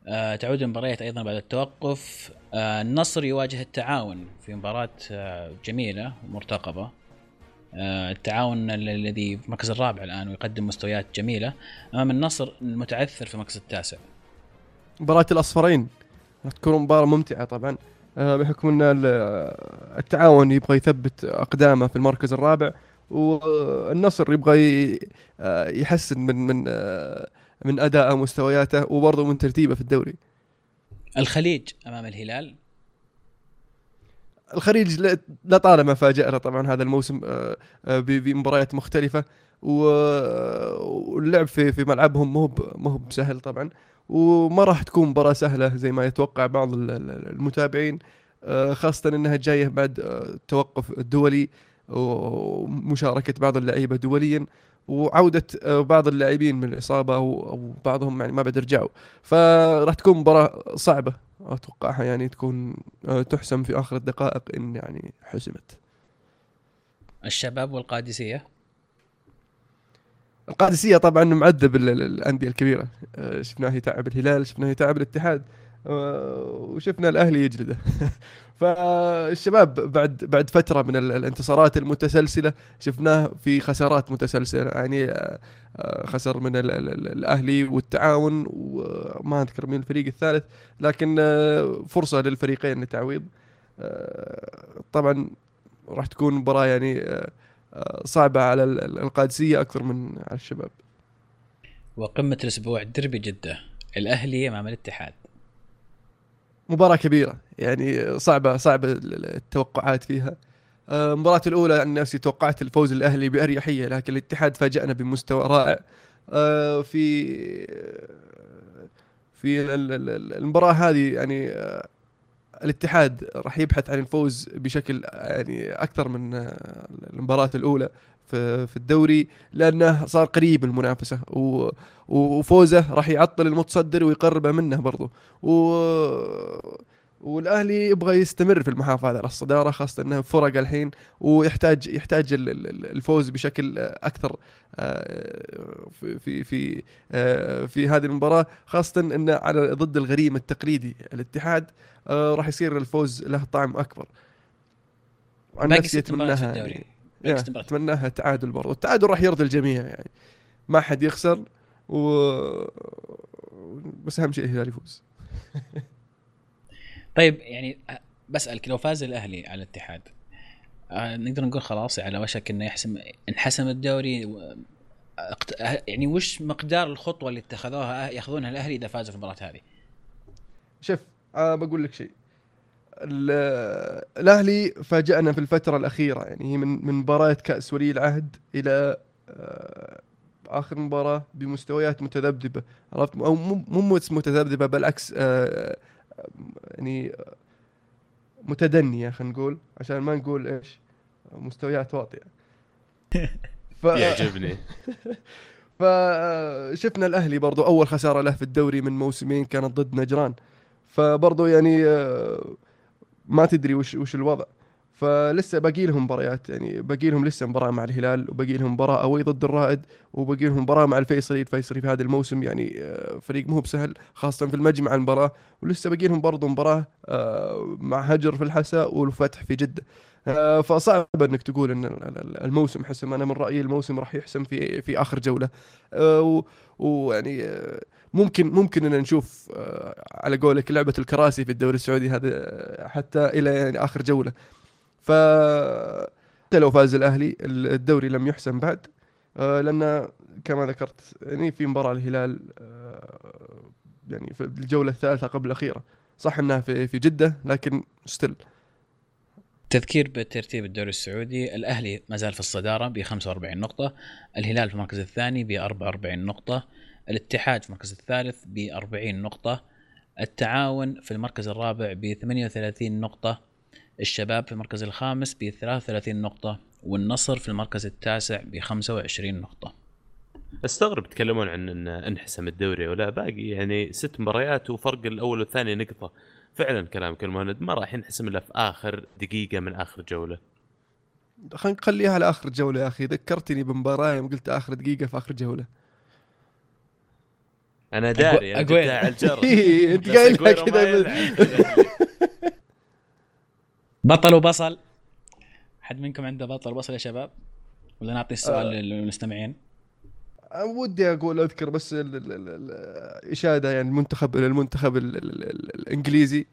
آه تعود المباريات أيضا بعد التوقف. آه النصر يواجه التعاون في مباراة آه جميلة ومرتقبة. آه التعاون ال- الذي في المركز الرابع الآن ويقدم مستويات جميلة أمام النصر المتعثر في المركز التاسع. مباراة الأصفرين. راح تكون مباراة ممتعة طبعا. آه، بحكم ال- التعاون يبغى يثبت أقدامه في المركز الرابع والنصر يبغى آه، يحسن من من آه، من أداءه ومستوياته وبرضه من ترتيبه في الدوري. الخليج أمام الهلال الخليج لا- لا طالما فاجأنا طبعا هذا الموسم آه، آه، بمباريات مختلفة و- واللعب في في ملعبهم مو مو بسهل طبعا وما راح تكون مباراة سهلة زي ما يتوقع بعض ال- ال- المتابعين آه، خاصة إنها جاية بعد آه، التوقف الدولي ومشاركة بعض اللعيبة دوليا. وعودة آه، بعض اللاعبين من الإصابة أو أو بعضهم يعني ما بعد رجعوا. فراح تكون مباراة صعبة. أتوقعها يعني تكون آه، تحسم في آخر الدقائق إن يعني حسمت. الشباب والقادسية؟ القادسية طبعا معذب ال- ال- الأندية الكبيرة. آه، شفناه يتعب الهلال شفناه يتعب الاتحاد. وشفنا الأهلي يجلده. فالشباب بعد بعد فترة من ال- الانتصارات المتسلسلة شفناه في خسارات متسلسلة يعني آه، آه، خسر من ال- ال- ال- الأهلي والتعاون وما أذكر مين الفريق الثالث لكن آه، فرصة للفريقين للتعويض آه، طبعا راح تكون مباراة يعني صعبة على ال- ال- القادسيه أكثر من على الشباب. وقمة الأسبوع دربي جدة. الأهلي أمام الاتحاد. مباراة كبيرة يعني صعبة صعبة التوقعات فيها. آه، المباراة الأولى عن نفسي توقعت الفوز الأهلي بأريحية لكن الاتحاد فاجأنا بمستوى رائع. آه، في في ال- ال- ال- المباراة هذه يعني آه، الاتحاد راح يبحث عن الفوز بشكل يعني أكثر من المباراة الأولى. في في الدوري لأنه صار قريب من المنافسة و- وفوزه راح يعطل المتصدر ويقربه منه برضو. و والأهلي يبغى يستمر في المحافظة على الصدارة خاصة انه فرق الحين ويحتاج يحتاج ال- ال- الفوز بشكل أكثر آه، في في في آه، في هذه المباراة خاصة انه على ضد الغريم التقليدي الاتحاد آه، راح يصير الفوز له طعم أكبر. باقي نفسي اتمناها مباريات. أتمناها تعادل برضو. التعادل راح يرضي الجميع يعني. ما حد يخسر و بس أهم شيء الهلال يفوز. طيب يعني بسألك لو فاز الأهلي على الاتحاد آه، نقدر نقول خلاص على وشك إنه يحسم انحسم الدوري؟ و- يعني وش مقدار الخطوة اللي اتخذوها ياخذونها الأهلي إذا فازوا في المباراة هذه؟ شوف أه بقول لك شيء. الأهلي فاجأنا في الفترة الأخيرة يعني هي من من مباراة كأس ولي العهد إلى آه، آخر مباراة بمستويات متذبذبة عرفت؟ أو مو مو بس متذبذبة بالعكس آه، يعني متدنية خلينا نقول عشان ما نقول إيش مستويات واطية. ف... يعجبني. فشفنا الأهلي برضو أول خسارة له في الدوري من موسمين كانت ضد نجران. فبرضو يعني آه، ما تدري وش وش الوضع. فلسه باقي لهم مباريات يعني باقي لهم لسه مباراة مع الهلال وباقي لهم مباراة أوي ضد الرائد وباقي لهم مباراة مع الفيصلي الفيصلي في هذا الموسم يعني آه، فريق مو بسهل خاصة في المجمع المباراة. ولسه باقي لهم برضو مباراة آه، مع هجر في الحساء والفتح في جدة. آه، فصعب إنك تقول إن ال- ال- الموسم حسم. أنا من رأيي الموسم راح يحسم في في آخر جولة. ويعني ممكن ممكن إن نشوف آه، على قولك لعبة الكراسي في الدوري السعودي هذا آه، حتى إلى يعني آخر جولة. ف حتى لو فاز الأهلي الدوري لم يحسم بعد آه، لأن كما ذكرت يعني في مباراة الهلال يعني في الجولة الثالثة قبل الأخيرة. صح إنها في في جدة لكن ستيل تذكير بترتيب الدوري السعودي الأهلي ما زال في الصدارة ب 45 نقطة الهلال في المركز الثاني ب 44 نقطة الاتحاد في المركز الثالث ب 40 نقطة التعاون في المركز الرابع ب 38 نقطة الشباب في المركز الخامس ب 33 نقطة والنصر في المركز التاسع ب 25 نقطة. أستغرب يتكلمون عن إن انحسم الدوري ولا باقي يعني ست مباريات وفرق الأول والثاني نقطة. فعلا كلامك المهند ما راح ينحسم إلا في آخر دقيقة من آخر جولة. خلينا نخليها على آخر جولة يا أخي ذكرتني بمباراة يوم قلت آخر دقيقة في آخر جولة. أنا داري أنا الجرس. إيه، أنت بس. قايلها كذا. بطل وبصل. حد منكم عنده بطل وبصل يا شباب؟ ولا نعطي السؤال آه. للمستمعين؟ ودي أقول أذكر بس ال- ال- ال- ال- إشادة يعني المنتخب المنتخب ال- ال- ال- الإنجليزي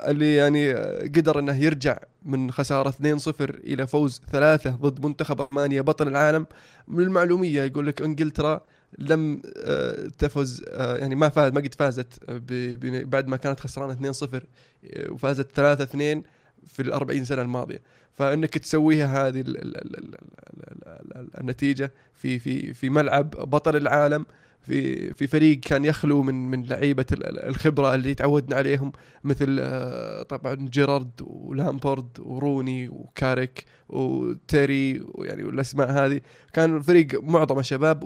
اللي يعني قدر إنه يرجع من خسارة 2-0 إلى فوز ثلاثة ضد منتخب ألمانيا بطل العالم. من المعلومية يقول لك إنجلترا لم آه، تفز آه، يعني ما فاز ما قد فازت ب- بعد ما كانت خسرانة 2-0 آه، وفازت 3-2 في ال 40 سنة الماضية. فإنك تسويها هذه ال- ال- ال- ال- ال- ال- النتيجة في في في ملعب بطل العالم في في فريق كان يخلو من من لعيبة ال- ال- الخبرة اللي تعودنا عليهم مثل آه، طبعا جيرارد ولامبورد وروني وكاريك وتيري ويعني والأسماء هذه. كان الفريق معظمه شباب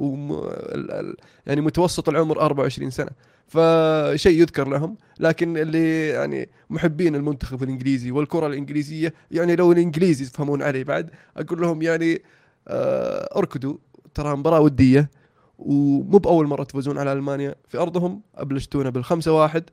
ال- يعني متوسط العمر 24 سنة. فشيء يذكر لهم لكن اللي يعني محبين المنتخب الإنجليزي والكرة الإنجليزية يعني لو الإنجليز يفهمون علي بعد أقول لهم يعني آه، اركضوا ترى مباراة ودية. ومو بأول مرة تفوزون على ألمانيا. في أرضهم أبلشتونا بالخمسة واحد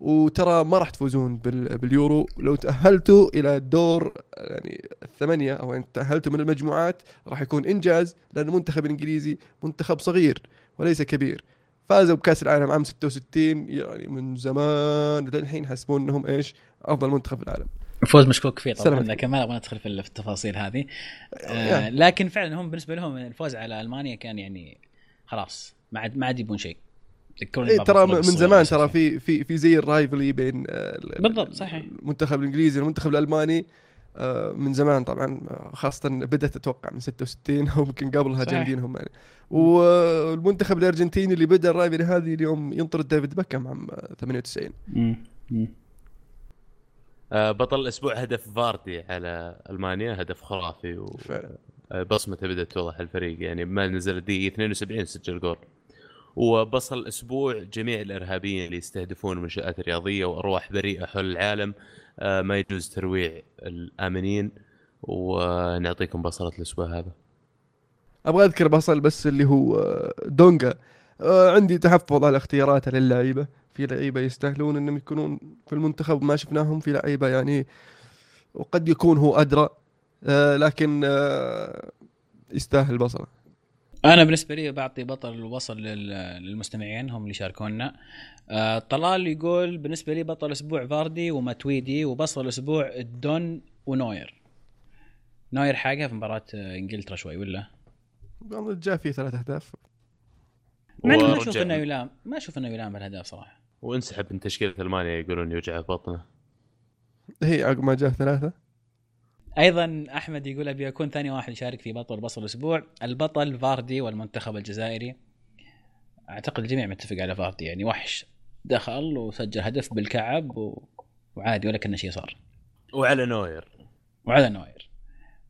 وترى ما راح تفوزون بال- باليورو. لو تأهلتوا إلى الدور يعني الثمانية أو إن تأهلتوا من المجموعات راح يكون إنجاز لأن المنتخب الانجليزي منتخب صغير وليس كبير. فازوا بكأس العالم عام 66 يعني من زمان للحين يحسبون إنهم إيش؟ أفضل منتخب في العالم. فوز مشكوك فيه طبعا. لكن ما أبغى ندخل في التفاصيل هذه. آه يعني لكن فعلا هم بالنسبة لهم الفوز على ألمانيا كان يعني خلاص ما عاد ما عاد يبون شيء إيه ترى من زمان ترى. في في في زي الرايفلي بين آه، ال- بالضبط، صحيح. المنتخب الإنجليزي والمنتخب الألماني آه، من زمان طبعا آه، خاصة بدأت أتوقع من 66 أو يمكن قبلها صحيح. جامدينهم يعني والمنتخب الأرجنتيني اللي بدأ ال rivalry هذه اليوم ينطرد ديفيد بكم عام آه، 98 مم. مم. آه، بطل الأسبوع هدف فاردي على ألمانيا هدف خرافي فعلا. وبصمته بدأت توضح الفريق. يعني ما نزل الدقيقة 72 سجل جول. وبصل الأسبوع جميع الإرهابيين اللي يستهدفون المنشآت الرياضية وأرواح بريئة حول العالم آه، ما يجوز ترويع الآمنين. ونعطيكم بصلة الأسبوع هذا. أبغى أذكر بصل بس اللي هو آه، دونجا. آه، عندي تحفظ على اختياراته للعيبة. في لعيبة يستاهلون إنهم يكونون في المنتخب ما شفناهم. في لعيبة يعني وقد يكون هو أدرى. آه، لكن آه، يستاهل بصله أنا بالنسبة لي بعطي بطل الوصل لل- للمستمعين هم اللي شاركونا آه طلال يقول بالنسبة لي بطل أسبوع فاردي وماتويدي وبصل الأسبوع دون ونوير. نوير حاجة في مباراة إنجلترا شوي ولا؟ والله جاء فيه ثلاث أهداف. مع ما أشوف إنه يلام ما أشوف إنه يلام بالاهداف صراحة. وانسحب من تشكيلة ألمانيا يقولون يوجع بطنه. هي عقب ما جاء ثلاثة. أيضا أحمد يقول أبي أكون ثاني واحد يشارك في بطل بصل الأسبوع البطل فاردي والمنتخب الجزائري. أعتقد الجميع متفق على فاردي يعني وحش. دخل وسجل هدف بالكعب و... وعادي ولا كان شيء صار. وعلى نوير. وعلى نوير.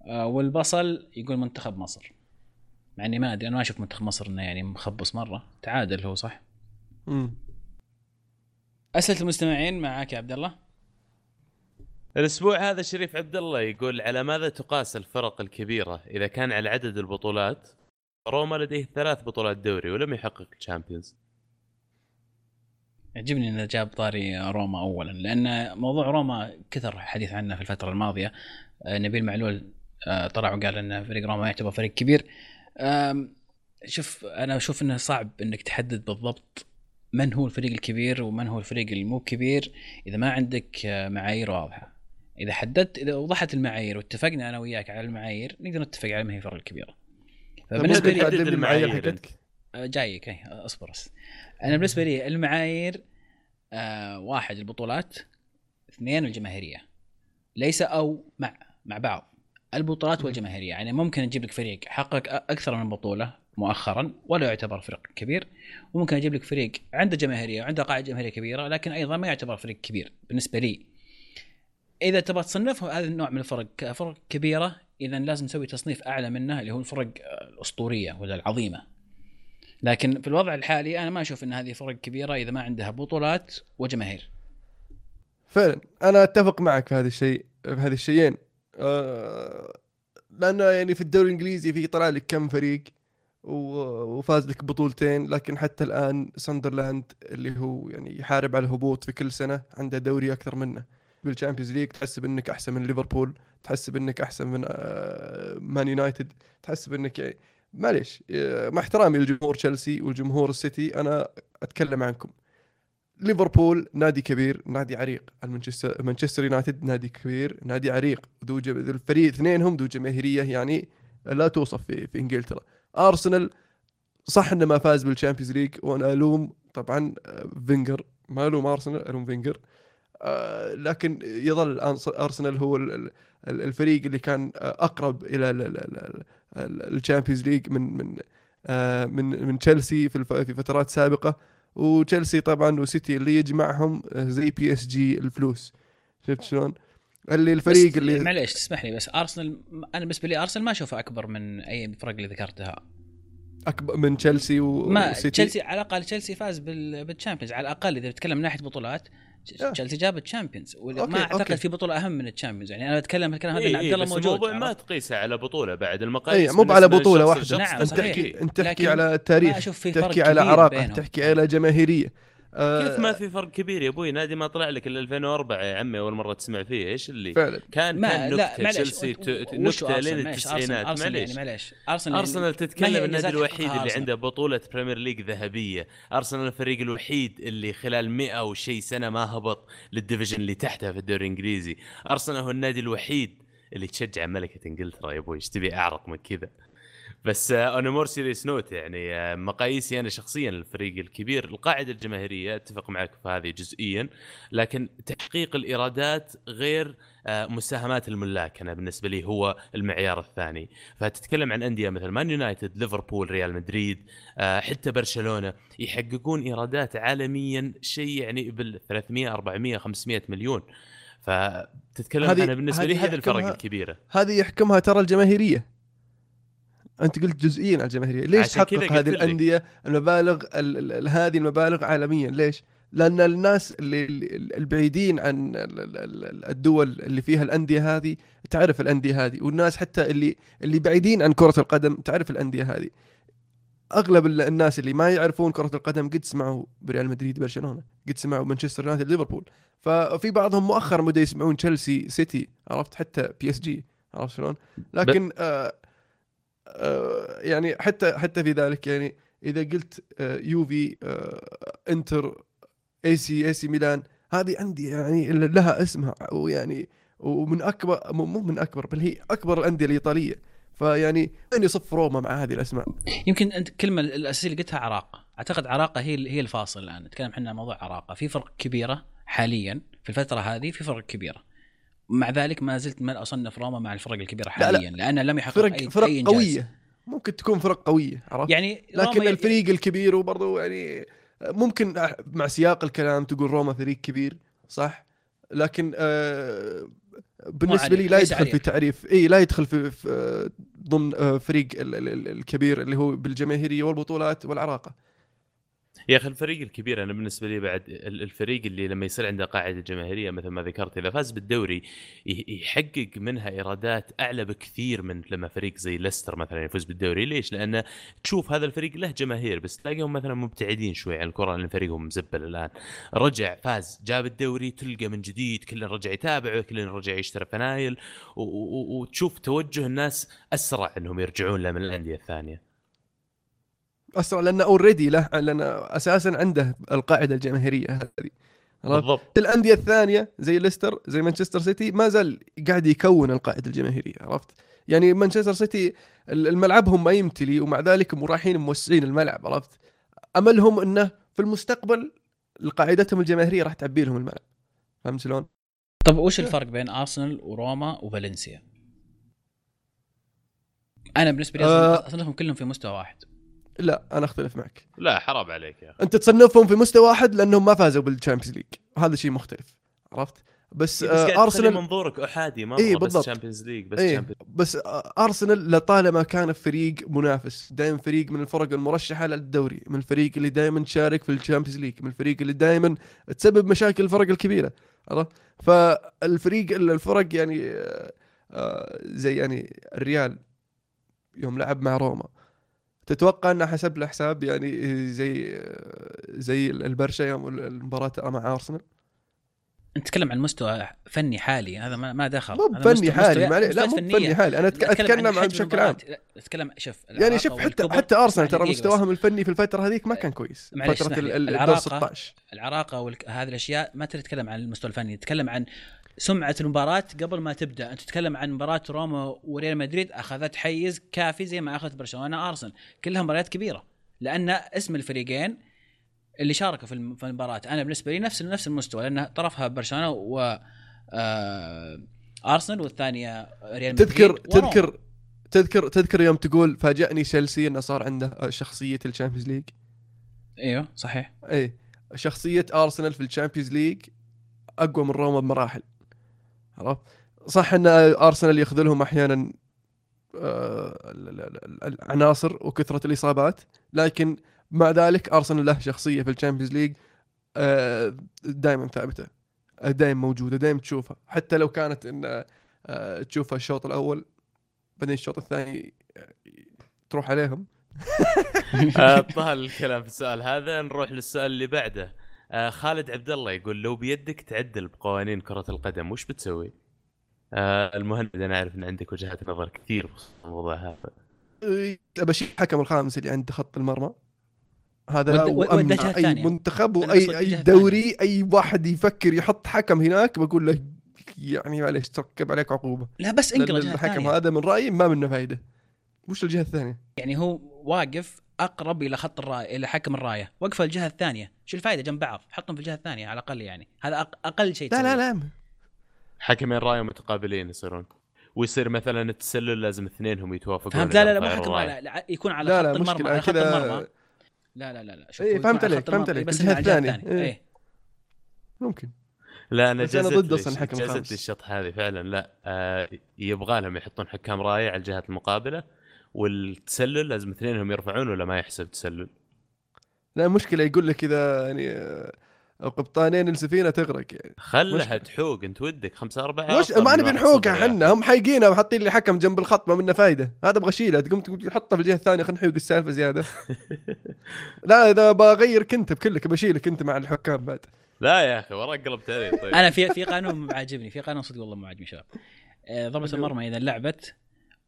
آه والبصل يقول منتخب مصر. مع إني ما أدري أنا ما أشوف منتخب مصر إنه يعني مخبص مرة. تعادل هو صح؟ مم. أسئلة المستمعين معك يا عبد الله. الأسبوع هذا شريف عبد الله يقول على ماذا تقاس الفرق الكبيرة إذا كان على عدد البطولات؟ روما لديه ثلاث بطولات دوري ولم يحقق ال Champions يعجبني انه جاب طاري روما اولا لأن موضوع روما كثر الحديث عنه في الفترة الماضية. آه، نبيل معلول آه، طلع وقال إن فريق روما يعتبر فريق كبير. شوف أنا أشوف إنه صعب إنك تحدد بالضبط من هو الفريق الكبير ومن هو الفريق المو كبير إذا ما عندك آه، معايير واضحة. إذا حددت إذا وضحت المعايير واتفقنا أنا وياك على المعايير نقدر نتفق على ما هي الفرق الكبيرة. فبالنسبة ممكن لي المعايير حقتك؟ آه، جايك اي أصبر بس. أنا بالنسبة لي المعايير آه واحد البطولات اثنين الجماهيرية. ليس أو مع مع بعض. البطولات والجماهيرية. يعني ممكن أجيب لك فريق حقق أكثر من بطولة مؤخرا ولا يعتبر فريق كبير. وممكن أجيب لك فريق عنده جماهيرية وعنده قاعدة جماهيرية كبيرة لكن أيضا ما يعتبر فريق كبير. بالنسبة لي إذا تبغى تصنفه هذا النوع من الفرق. كفرق كبيرة اذا لازم نسوي تصنيف أعلى منه اللي هو الفرق الأسطورية ولا العظيمة. لكن في الوضع الحالي أنا ما أشوف إن هذه فرق كبيرة إذا ما عندها بطولات وجماهير. فعلا. أنا أتفق معك في هذا الشيء في هذه الشيئين. آه، لأنه يعني في الدوري الإنجليزي في طلع لك كم فريق وفاز لك بطولتين لكن حتى الآن ساندرلاند اللي هو يعني يحارب على الهبوط في كل سنة عنده دوري أكثر منه. بال Champions League تحسب انك أحسن من ليفربول تحسب انك أحسن من آه، مان يونايتد تحسب انك يعني معليش آه، مع احترامي لجمهور تشيلسي والجمهور السيتي أنا أتكلم عنكم. ليفربول نادي كبير نادي عريق. المانشستر مانشستر يونايتد نادي كبير نادي عريق. ذو الفريق اثنينهم ذو جماهيرية يعني لا توصف في, في إنجلترا. أرسنال صح إنه ما فاز بال Champions League وأنا ألوم طبعا آه، فينجر ما ألوم أرسنال ألوم فينجر. لكن يظل أرسنال هو ال- ال- ال- الفريق اللي كان آه، أقرب إلى ال- ال- ال- ال- ال Champions League من من آه، من من تشيلسي في في فترات سابقة وتشيلسي طبعا وسيتي اللي يجمعهم آه، زي بي إس جي الفلوس شفت شلون؟ اللي الفريق اللي معليش تسمح لي بس أرسنال أنا بالنسبة لي أرسنال ما أشوفه أكبر من أي الفرق اللي ذكرتها أكبر من تشيلسي ما وسيتي تشيلسي على الأقل تشيلسي فاز بال- بال Champions على الأقل إذا بتتكلم من ناحية بطولات آه. تشيلسي جاب الشامبيونز ولا- أوكي، ما أعتقد أوكي. في بطولة أهم من الشامبيونز يعني أنا بتكلم الكلام هذا إيه عبد إيه الله موجود الموضوع ما؟ تقيسه على بطولة بعد المقاييس اي مو على بطولة واحدة نعم، أنت. تحكي انت تحكي على ما تاريخ أشوف في فرق تحكي على عراقه. تحكي على جماهيرية آه، كيف ما في فرق كبير يا أبوي؟ نادي ما طلع لك إلا 2004 يا عمي أول مرة تسمع فيه. إيش اللي؟ فعلا. كان ما كان نكتة تشيلسي نكتة؟ لين التسعينات. معليش. معليش. ارسنال أرسنال تتكلم النادي الوحيد اللي. عنده بطولة بريمير ليج ذهبية. أرسنال الفريق الوحيد اللي خلال 100 وشي سنة ما هبط للديفيجن اللي تحتها في الدوري الإنجليزي. أرسنال هو النادي الوحيد اللي تشجع ملكة إنجلترا يا أبوي. إيش تبي؟ أعرق من كذا. بس أنا more serious not يعني آه، مقاييسي أنا شخصيا الفريق الكبير القاعدة الجماهيرية أتفق معك في هذه جزئيا لكن تحقيق الإيرادات غير آه، مساهمات الملاك أنا بالنسبة لي هو المعيار الثاني. فتتكلم عن أندية مثل مان يونايتد ليفربول ريال مدريد آه، حتى برشلونة يحققون إيرادات عالميا شيء يعني بال 300 400 500 مليون. فتتكلم أنا بالنسبة لي هذه الفرق الكبيرة. هذه يحكمها ترى الجماهيرية. أنت قلت جزئيا على الجماهيرية. ليش تحقق هذه. الأندية المبالغ ال- ال- هذه المبالغ عالميا؟ ليش؟ لأن الناس اللي البعيدين عن ال- ال- ال- الدول اللي فيها الأندية هذه تعرف الأندية هذه والناس حتى اللي اللي بعيدين عن كرة القدم تعرف الأندية هذه. أغلب ال- الناس اللي ما يعرفون كرة القدم قد سمعوا بريال مدريد برشلونة قد سمعوا مانشستر يونايتد ليفربول. ففي بعضهم مؤخرا بدا يسمعون تشيلسي سيتي عرفت؟ حتى PSG عرفت شلون؟ لكن آه آه يعني حتى حتى في ذلك يعني إذا قلت آه يوفي آه انتر AC AC ميلان هذه عندي يعني لها اسمها ويعني ومن أكبر مو من أكبر بل هي أكبر الأندية الإيطالية. فيعني وين يصف روما مع هذه الأسماء. يمكن أنت الكلمة الأساسية اللي قلتها عراقه أعتقد عراقه هي هي الفاصل الآن. نتكلم إحنا عن موضوع عراقه في فرق كبيرة حاليا في الفترة هذه في فرق كبيرة. مع ذلك ما زلت ما أصنف روما مع الفرق الكبيرة لا، لا. حاليا لأنه لم يحقق فرق اي فرق أي إنجاز. قوية ممكن تكون فرق قوية عرفت يعني لكن روما- الفريق الكبير وبرضه يعني ممكن مع سياق الكلام تقول روما فريق كبير صح لكن آه بالنسبة لي لا يدخل. في تعريف إي لا يدخل في, في ضمن آه، فريق ال- ال- ال- الكبير اللي هو بالجماهيرية والبطولات والعراقة يا أخي الفريق الكبير أنا بالنسبة لي بعد ال- الفريق اللي لما يصير عنده قاعدة جماهيرية مثل ما ذكرت إذا فاز بالدوري يحقق منها إيرادات أعلى بكثير من لما فريق زي ليستر مثلا يفوز بالدوري. ليش؟ لأن تشوف هذا الفريق له جماهير بس تلاقيهم مثلا مبتعدين شوي عن الكرة لأن فريقهم مزبل الآن. رجع فاز جاب الدوري تلقى من جديد كل رجع يتابعه كل رجع يشتري فنايل وتشوف توجه الناس أسرع إنهم يرجعون له من الأندية الثانية. اسرع لأنه already له لأنه أساسا عنده القاعدة الجماهيرية هذه؟ بالضبط الأندية الثانية زي ليستر زي مانشستر سيتي ما زال قاعد يكون القاعدة الجماهيرية عرفت؟ يعني مانشستر سيتي الملعبهم ما يمتلي ومع ذلك رايحين موسعين الملعب عرفت؟ أملهم إنه في المستقبل قاعدتهم الجماهيرية راح تعبي لهم الملعب فهمت شلون؟ طب وش الفرق بين أرسنال وروما وفالنسيا؟ أنا بالنسبة لي آه. اصنفهم كلهم في مستوى واحد لا أنا أختلف معك. لا حرام عليك يا أخي. أنت تصنفهم في مستوى واحد لأنهم ما فازوا بال Champions League وهذا شيء مختلف عرفت؟ بس, إيه، بس آه ارسنال منظورك أحادي مره إيه، بس. تشامبيونز ليج بس Champions- بس آه، ارسنال لطالما كان فريق منافس دائما فريق من الفرق المرشحة للدوري من الفريق اللي دائما تشارك في ال Champions League من الفريق اللي دائما تسبب مشاكل الفرق الكبيرة عرفت؟ فالفريق الفرق يعني آه، آه، زي يعني الريال يوم لعب مع روما تتوقع إنه حسب له حساب يعني زي زي البرشا يوم المباراة مع أرسنال؟ أنت تتكلم عن مستوى فني حالي هذا ما, دخل. مو مستوى- حالي لا مو. بفني حالي. أنا أتكلم عن بشكل عام. اتكلم شوف يعني شوف حتى حتى أرسنال اسمح ترى. مستواهم الفني في الفترة هذيك ما كان كويس. فترة اسمح لي. ال- ال- العراقة- الدور 16 العراقة وهذه الأشياء ما تتكلم عن المستوى الفني تتكلم عن سمعة المباراة قبل ما تبدأ. أنت تتكلم عن مباراة روما وريال مدريد. أخذت حيز كافي زي ما أخذت برشلونة أرسنال. كلها مباريات كبيرة. لأن اسم الفريقين اللي شاركوا في الم- في المباراة. أنا بالنسبة لي نفس نفس المستوى. لأن طرفها برشلونة و آه، أرسنال والثانية ريال مدريد تذكر وروما. تذكر تذكر تذكر يوم تقول فاجأني تشيلسي إنه صار عنده شخصية ال Champions League؟ أيوه صحيح. اي شخصية أرسنال في ال Champions League أقوى من روما بمراحل. عرفت؟ صح إن أرسنال يخذلهم أحيانا آه، ال- ال- ال- العناصر وكثرة الإصابات لكن مع ذلك أرسنال له شخصية في ال Champions League دائما ثابتة دائما موجودة دائما تشوفها. حتى لو كانت إن آه، تشوفها الشوط الأول بعدين الشوط الثاني آه، تروح عليهم. آه، طال الكلام في السؤال هذا نروح للسؤال اللي بعده. آه خالد عبد الله يقول لو بيدك تعدل بقوانين كرة القدم وش بتسوي؟ آه المهند أنا اعرف إن عندك وجهات نظر كثير بخصوص الموضوع هذا إيه، بشيل الحكم الخامس اللي عند خط المرمى هذا ود- ودها أي. منتخب وأي أي دوري أي واحد يفكر يحط حكم هناك بقول له يعني معليش تركب عليك عقوبة لا بس انقل الحكم هذا من رأيي ما منه فايدة وش الجهة الثانية؟ يعني هو واقف أقرب إلى خط الرايه إلى حكم الراية. وقف الجهة الثانية. شو الفائده جنب بعض. حطهم في الجهة الثانية على الأقل يعني. هذا أق- أقل شيء لا لا. لا. حكمين راية متقابلين يصيرون. ويصير مثلا التسلل لازم اثنينهم يتوافقون فهمت؟ لا لا لا رفعوا حكم. راية. لا يكون على لا خط لا المرمى على خط المرمى. لا لا لا لا. شوف إيه، فهمت عليك، فهمت عليك، بس على الثانية. إيه. إيه. ممكن. لا أنا جازت ضد أصلاً الحكم جازت الشط هذه فعلا. لا آه يبغى لهم يحطون حكام راية على الجهات المقابلة. والتسلل لازم اثنينهم يرفعون ولا ما يحسب تسلل؟ لا مشكلة يقول لك إذا يعني آه، قبطانين السفينة تغرق يعني. خلها. تحوق أنت ودك خمسة أربعة مش ما نبي نحوقها إحنا هم حايقينها وحاطين لي حكم جنب الخط ما منه فايدة. هذا أبغى أشيله. تقوم تقول حطه في الجهة الثانية خلينا نحوق السالفة زيادة. لا إذا بغيرك انت بكلك بشيلك أنت مع الحكام بعد. لا يا أخي وراك قلبت علي طيب. أنا في في قانون عاجبني في قانون صدق والله مو عاجبني شباب آه، ضربة المرمى إذا لعبت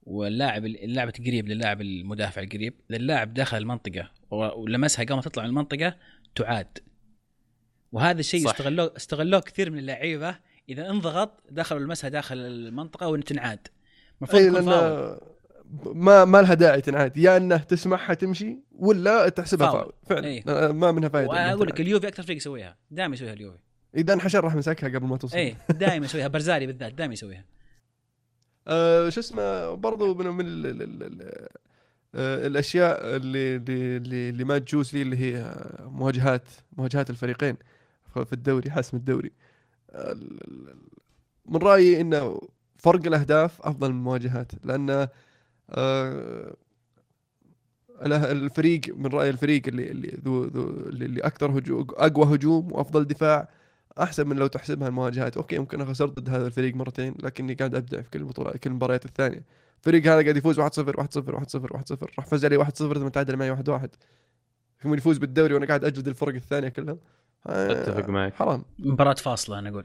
واللاعب اللاعب قريب للاعب المدافع القريب اللاعب دخل المنطقة ولمسها قامت تطلع من المنطقة تعاد. وهذا الشيء. استغلوه استغلوه كثير من اللعيبة إذا انضغط دخلوا لمسها داخل المنطقة وتنعاد المفروض أي يكون لأن فاول. ما ما لها داعي تنعاد. يا إنه تسمحها تمشي ولا تحسبها فاول. فاول. فعلا. آه، ما منها فائده وأقول لك تنعاد. اليوفي أكثر فريق يسويها دائما يسويها اليوفي. إذا انحشر راح مسكها قبل ما توصل. اي دائما يسويها. برزالي بالذات دائما يسويها. آه شو اسمه برضو من من ال ال ال آه الأشياء اللي اللي اللي, ما تجوز لي اللي هي مواجهات مواجهات الفريقين في الدوري حسم الدوري. آه، ال- ال- من رأيي إنه فرق الأهداف أفضل من المواجهات لأن آه الفريق من رايي الفريق اللي اللي ذو اللي أكثر هجوم أقوى هجوم وأفضل دفاع أحسن من لو تحسبها المواجهات. أوكي ممكن اخسر ضد هذا الفريق مرتين لكني قاعد أبدع في كل البطولات كل المباريات الثانية. الفريق هذا قاعد يفوز 1-0 1-0 1-0 1-0 راح فاز علي 1-0 ثم تعادل معي 1-1 ثم يفوز بالدوري وأنا قاعد أجلد الفرق الثانية كلها. آه، أتفق معك. حرام. مباراة فاصلة أنا أقول.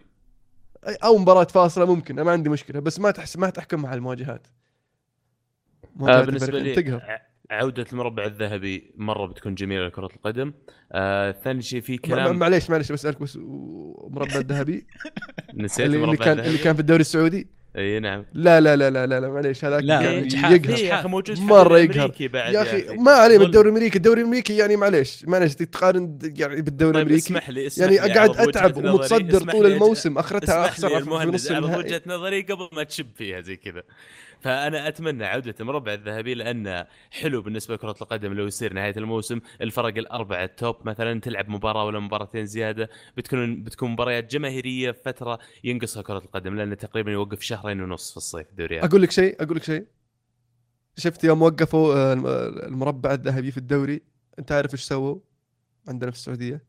أو مباراة فاصلة ممكن أنا ما عندي مشكلة بس ما تحس ما تحكمها على المواجهات. آه مواجهات بالنسبة لي تقهر. ع- عودة المربع الذهبي مرة بتكون جميلة لكرة القدم. آه ثاني شيء في ما- كلام معليش معليش بسألك بس مربع الذهبي؟ نسيت اللي, اللي المربع كان اللي كان في الدوري السعودي؟ إي نعم. لا لا لا لا لا, لا معليش هذاك جحافل. يقهر. ليه يا أخي موجود في مرة الدوري يقهر. الأمريكي بعد يا أخي ما عليه من ظلم. الدوري الأمريكي. الدوري الأمريكي يعني معليش معليش تقارن يعني بالدوري طيب الأمريكي. اسمح لي اسمح يعني لي وجهة أتعب ومتصدر طول الموسم أخرتها اسمح لي اخسر في المهندس نص على النهائي وجهة نظري قبل ما تشب فيها زي كذا. فأنا أتمنى عودة المربع الذهبي لأنه حلو بالنسبة لكرة القدم لو يصير نهاية الموسم. الفرق الأربعة التوب مثلا تلعب مباراة ولا مباراتين زيادة بتكون بتكون مباريات جماهيرية فترة ينقصها كرة القدم لأنه تقريبا يوقف شهرين ونص في الصيف الدوريات أقول لك شيء أقول لك شيء. شفت يوم وقفوا آه، الم- المربع الذهبي في الدوري؟ أنت عارف إيش سووا عندنا في السعودية؟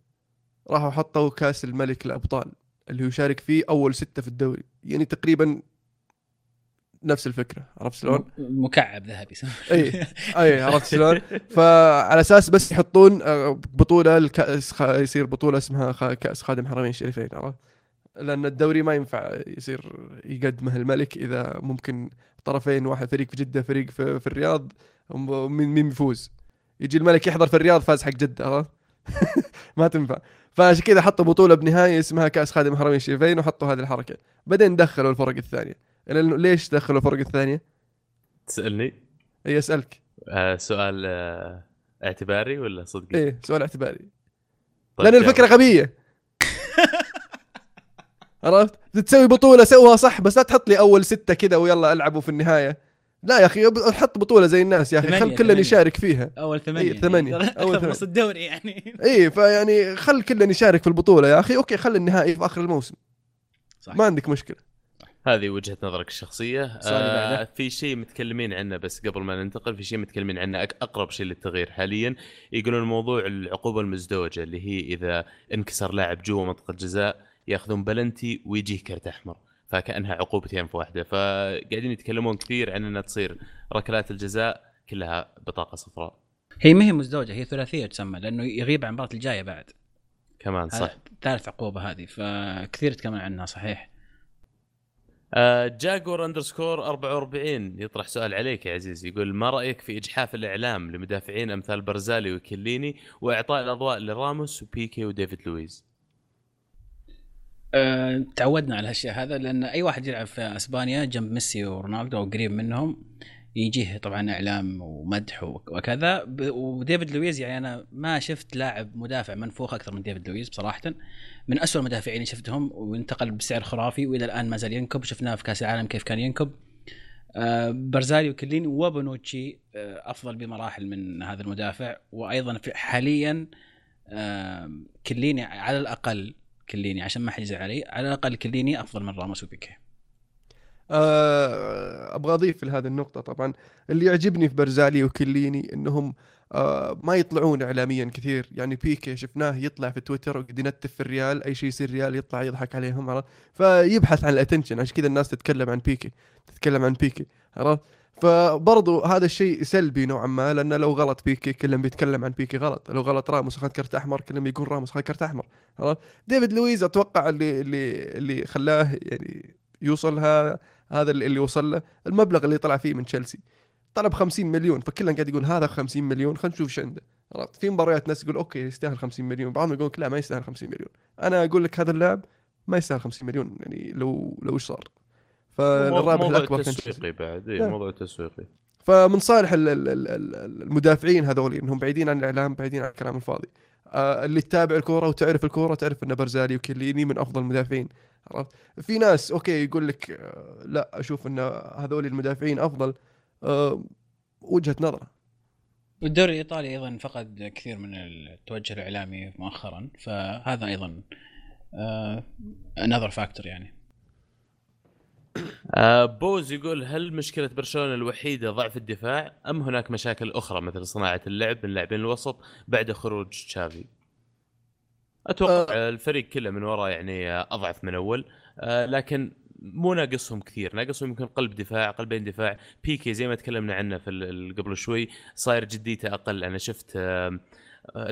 راحوا حطوا كأس الملك للابطال اللي يشارك فيه أول ستة في الدوري. يعني تقريبا نفس الفكرة عرفت شلون؟ مكعب ذهبي إي إي عرفت شلون؟ فعلى أساس بس يحطون آه، بطولة الكاس خ- يصير بطولة اسمها خ- كأس خادم حرمين الشريفين عرفت؟ لأن الدوري ما ينفع يصير يقدمه الملك إذا ممكن طرفين واحد فريق في جدة فريق في, في الرياض مين مين بيفوز؟ يجي الملك يحضر في الرياض فاز حق جدة عرفت؟ ما تنفع فعشان كذا حطوا بطولة بنهايه اسمها كأس خادم الحرمين الشريفين وحطوا هذه الحركة بعدين دخلوا الفرق الثانية لأنه ليش دخلوا الفرق الثانية؟ تسألني إي أسألك آه سؤال آه اعتباري ولا صدقي؟ إيه سؤال اعتباري طيب لأن. الفكرة غبية عرفت تسوي بطولة سوها صح بس لا تحط لي أول ستة كذا ويلا ألعبوا في النهاية لا يا أخي حط بطولة زي الناس يا أخي خل كلنا. يشارك فيها أول ثمانية إيه،. يعني. أكثر من نص الدوري يعني إي فيعني خل كلنا يشارك في البطولة يا أخي أوكي خل النهائي في آخر الموسم صح. ما عندك مشكلة هذه وجهة نظرك الشخصية. آه. في شيء متكلمين عنه بس قبل ما ننتقل في شيء متكلمين عنه أك- أقرب شيء للتغيير حاليا يقولون موضوع العقوبة المزدوجة اللي هي إذا انكسر لاعب جوا منطقة جزاء يأخذون بلنتي ويجيه كرت أحمر فكأنها عقوبتين في واحدة. فقاعدين يتكلمون كثير عن أنها تصير ركلات الجزاء كلها بطاقة صفراء. هي ما هي مزدوجة هي ثلاثية تسمى لأنه يغيب عن المباراة الجاية بعد. كمان صح. ثالث عقوبة هذه فكثير يتكلمون عنها صحيح. جاكور underscore 44 يطرح سؤال عليك يا عزيز يقول ما رأيك في إجحاف الإعلام لمدافعين أمثال برزالي وكيليني وإعطاء الأضواء لراموس وبيكي وديفيد لويز؟ أه تعودنا على هالشيء هذا لأن أي واحد يلعب في أسبانيا جنب ميسي ورونالدو أو قريب منهم يجيه طبعا إعلام ومدح وكذا. وديفيد لويز يعني أنا ما شفت لاعب مدافع منفوخ أكثر من ديفيد لويز بصراحة. من أسوأ المدافعين اللي شفتهم وانتقل بسعر خرافي وإلى الآن ما زال ينكب شفناه في كأس العالم كيف كان ينكب آه، برزالي وكيليني وبونوتشي آه، أفضل بمراحل من هذا المدافع. وأيضا حاليا آه، كيليني على الأقل كيليني عشان ما حد يزعل علي على الأقل كيليني أفضل من راموس وبيكي آه، أبغى أضيف لهذه النقطة طبعا. اللي يعجبني في برزالي وكيليني إنهم آه، ما يطلعون اعلاميا كثير. يعني بيكي شفناه يطلع في تويتر وقد ينتف في الريال أي شيء يصير ريال يطلع يضحك عليهم عرفت؟ فيبحث عن ال attention عشان كذا الناس تتكلم عن بيكي تتكلم عن بيكي عرفت؟ فبرضو هذا الشيء سلبي نوعا ما لأن لو غلط بيكي كلهم بيتكلم عن بيكي غلط. لو غلط راموس اخذ كرت أحمر كلهم بيقول راموس اخذ كرت أحمر عرفت؟ ديفيد لويز أتوقع اللي اللي اللي خلاه يعني يوصلها هذا اللي وصل له المبلغ اللي طلع فيه من تشيلسي. طلب 50 مليون فكلنا قاعد يقول هذا 50 مليون خلينا نشوف إيش عنده. عرفت؟ في مباريات ناس يقول أوكي يستاهل 50 مليون. بعضهم يقول لا ما يستاهل 50 مليون. أنا أقول لك هذا اللاعب ما يستاهل 50 مليون يعني لو لو إيش صار. فالرابح الأكبر كان تسويقي بعد. اي نعم. موضوع تسويقي. فمن صالح ال- ال- ال- ال- المدافعين هذول إنهم بعيدين عن الإعلام بعيدين عن الكلام الفاضي. اللي تتابع الكورة وتعرف الكورة تعرف ان برزالي وكيليني من أفضل المدافعين عرفت؟ في ناس أوكي يقول لك آه، لا أشوف إن هذول المدافعين أفضل. آه، وجهة نظره والدوري الإيطالي أيضا فقد كثير من التوجه الإعلامي مؤخرا فهذا أيضا another factor يعني. آه بوز يقول هل مشكلة برشلونة الوحيدة ضعف الدفاع أم هناك مشاكل أخرى مثل صناعة اللعب من لاعبين الوسط بعد خروج تشافي؟ أتوقع آه. الفريق كله من وراء يعني آه، أضعف من أول آه لكن مو ناقصهم كثير ناقصهم يمكن قلب دفاع قلبين دفاع بيكي زي ما تكلمنا عنه في قبل شوي صاير جديته أقل أنا شفت آه، آه،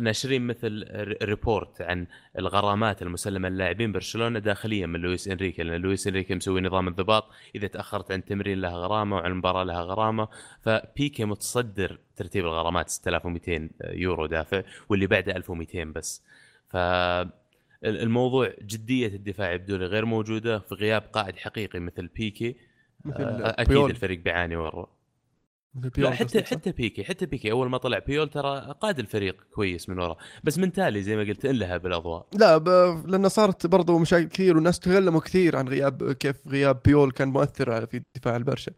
ناشرين مثل report عن الغرامات المسلمة للاعبين برشلونة داخليا من لويس إنريكي لأن لويس إنريكي مسوي نظام انضباط إذا تأخرت عن تمرين لها غرامة وعن المباراة لها غرامة فبيكي متصدر ترتيب الغرامات 6200 يورو دافع واللي بعده 1200 بس ف الموضوع جدية الدفاع يبدو لي غير موجودة في غياب قائد حقيقي مثل بيكي مثل آه، أكيد بيول. الفريق بيعاني ورا لا حتى؟ حتى بيكي حتى بيكي أول ما طلع بيول ترى قاد الفريق كويس من ورا. بس من تالي زي ما قلت انلهى بالأضواء. لا ب... لأن صارت برضو مشاكل كثير والناس تكلموا كثير عن غياب كيف غياب بيول كان مؤثر على في دفاع البرشا.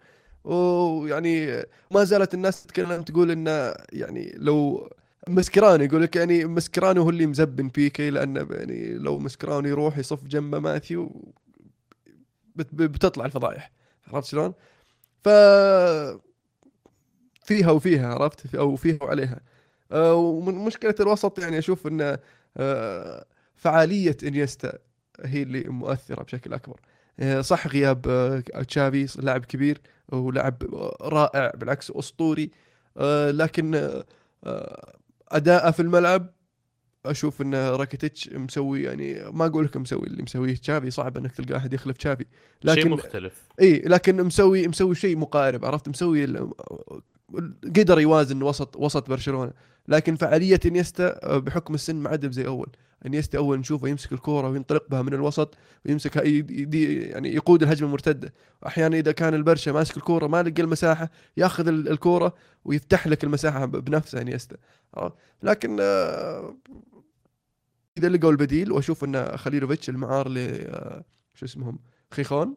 ويعني ما زالت الناس تتكلم تقول إنه يعني لو مسكراني يقول لك يعني مسكراني هو اللي مزبن بيكي لأنه يعني لو مسكراني يروح يصف جنبه ماثيو بت... بتطلع الفضايح. عرفت شلون؟ ف فيها وفيها عرفت؟ أو فيها وعليها. آه، ومن مشكلة الوسط يعني أشوف انه آه، فعالية إنيستا هي اللي مؤثرة بشكل أكبر. آه، صح غياب تشافي لاعب كبير ولاعب رائع بالعكس أسطوري. لكن اداءه في الملعب أشوف إن راكيتيتش مسوي يعني ما أقول لك مسوي اللي مسويه تشافي صعب إنك تلقى أحد يخلف تشافي. شيء لكن مختلف. إي لكن مسوي مسوي شيء مقارب عرفت؟ مسوي قدر يوازن وسط وسط برشلونة. لكن فعالية إنيستا آه، بحكم السن ما عاد زي أول. إنيستا أول نشوفه يمسك الكورة وينطلق بها من الوسط ويمسكها يدي يعني يقود الهجمة المرتدة. أحيانا إذا كان البرشا ماسك الكورة ما لقى المساحة ياخذ ال- الكورة ويفتح لك المساحة بنفسه إنيستا؟ لكن آه، إذا لقوا البديل وأشوف إن خليلوفيتش المعار ل آه، شو اسمهم خيخون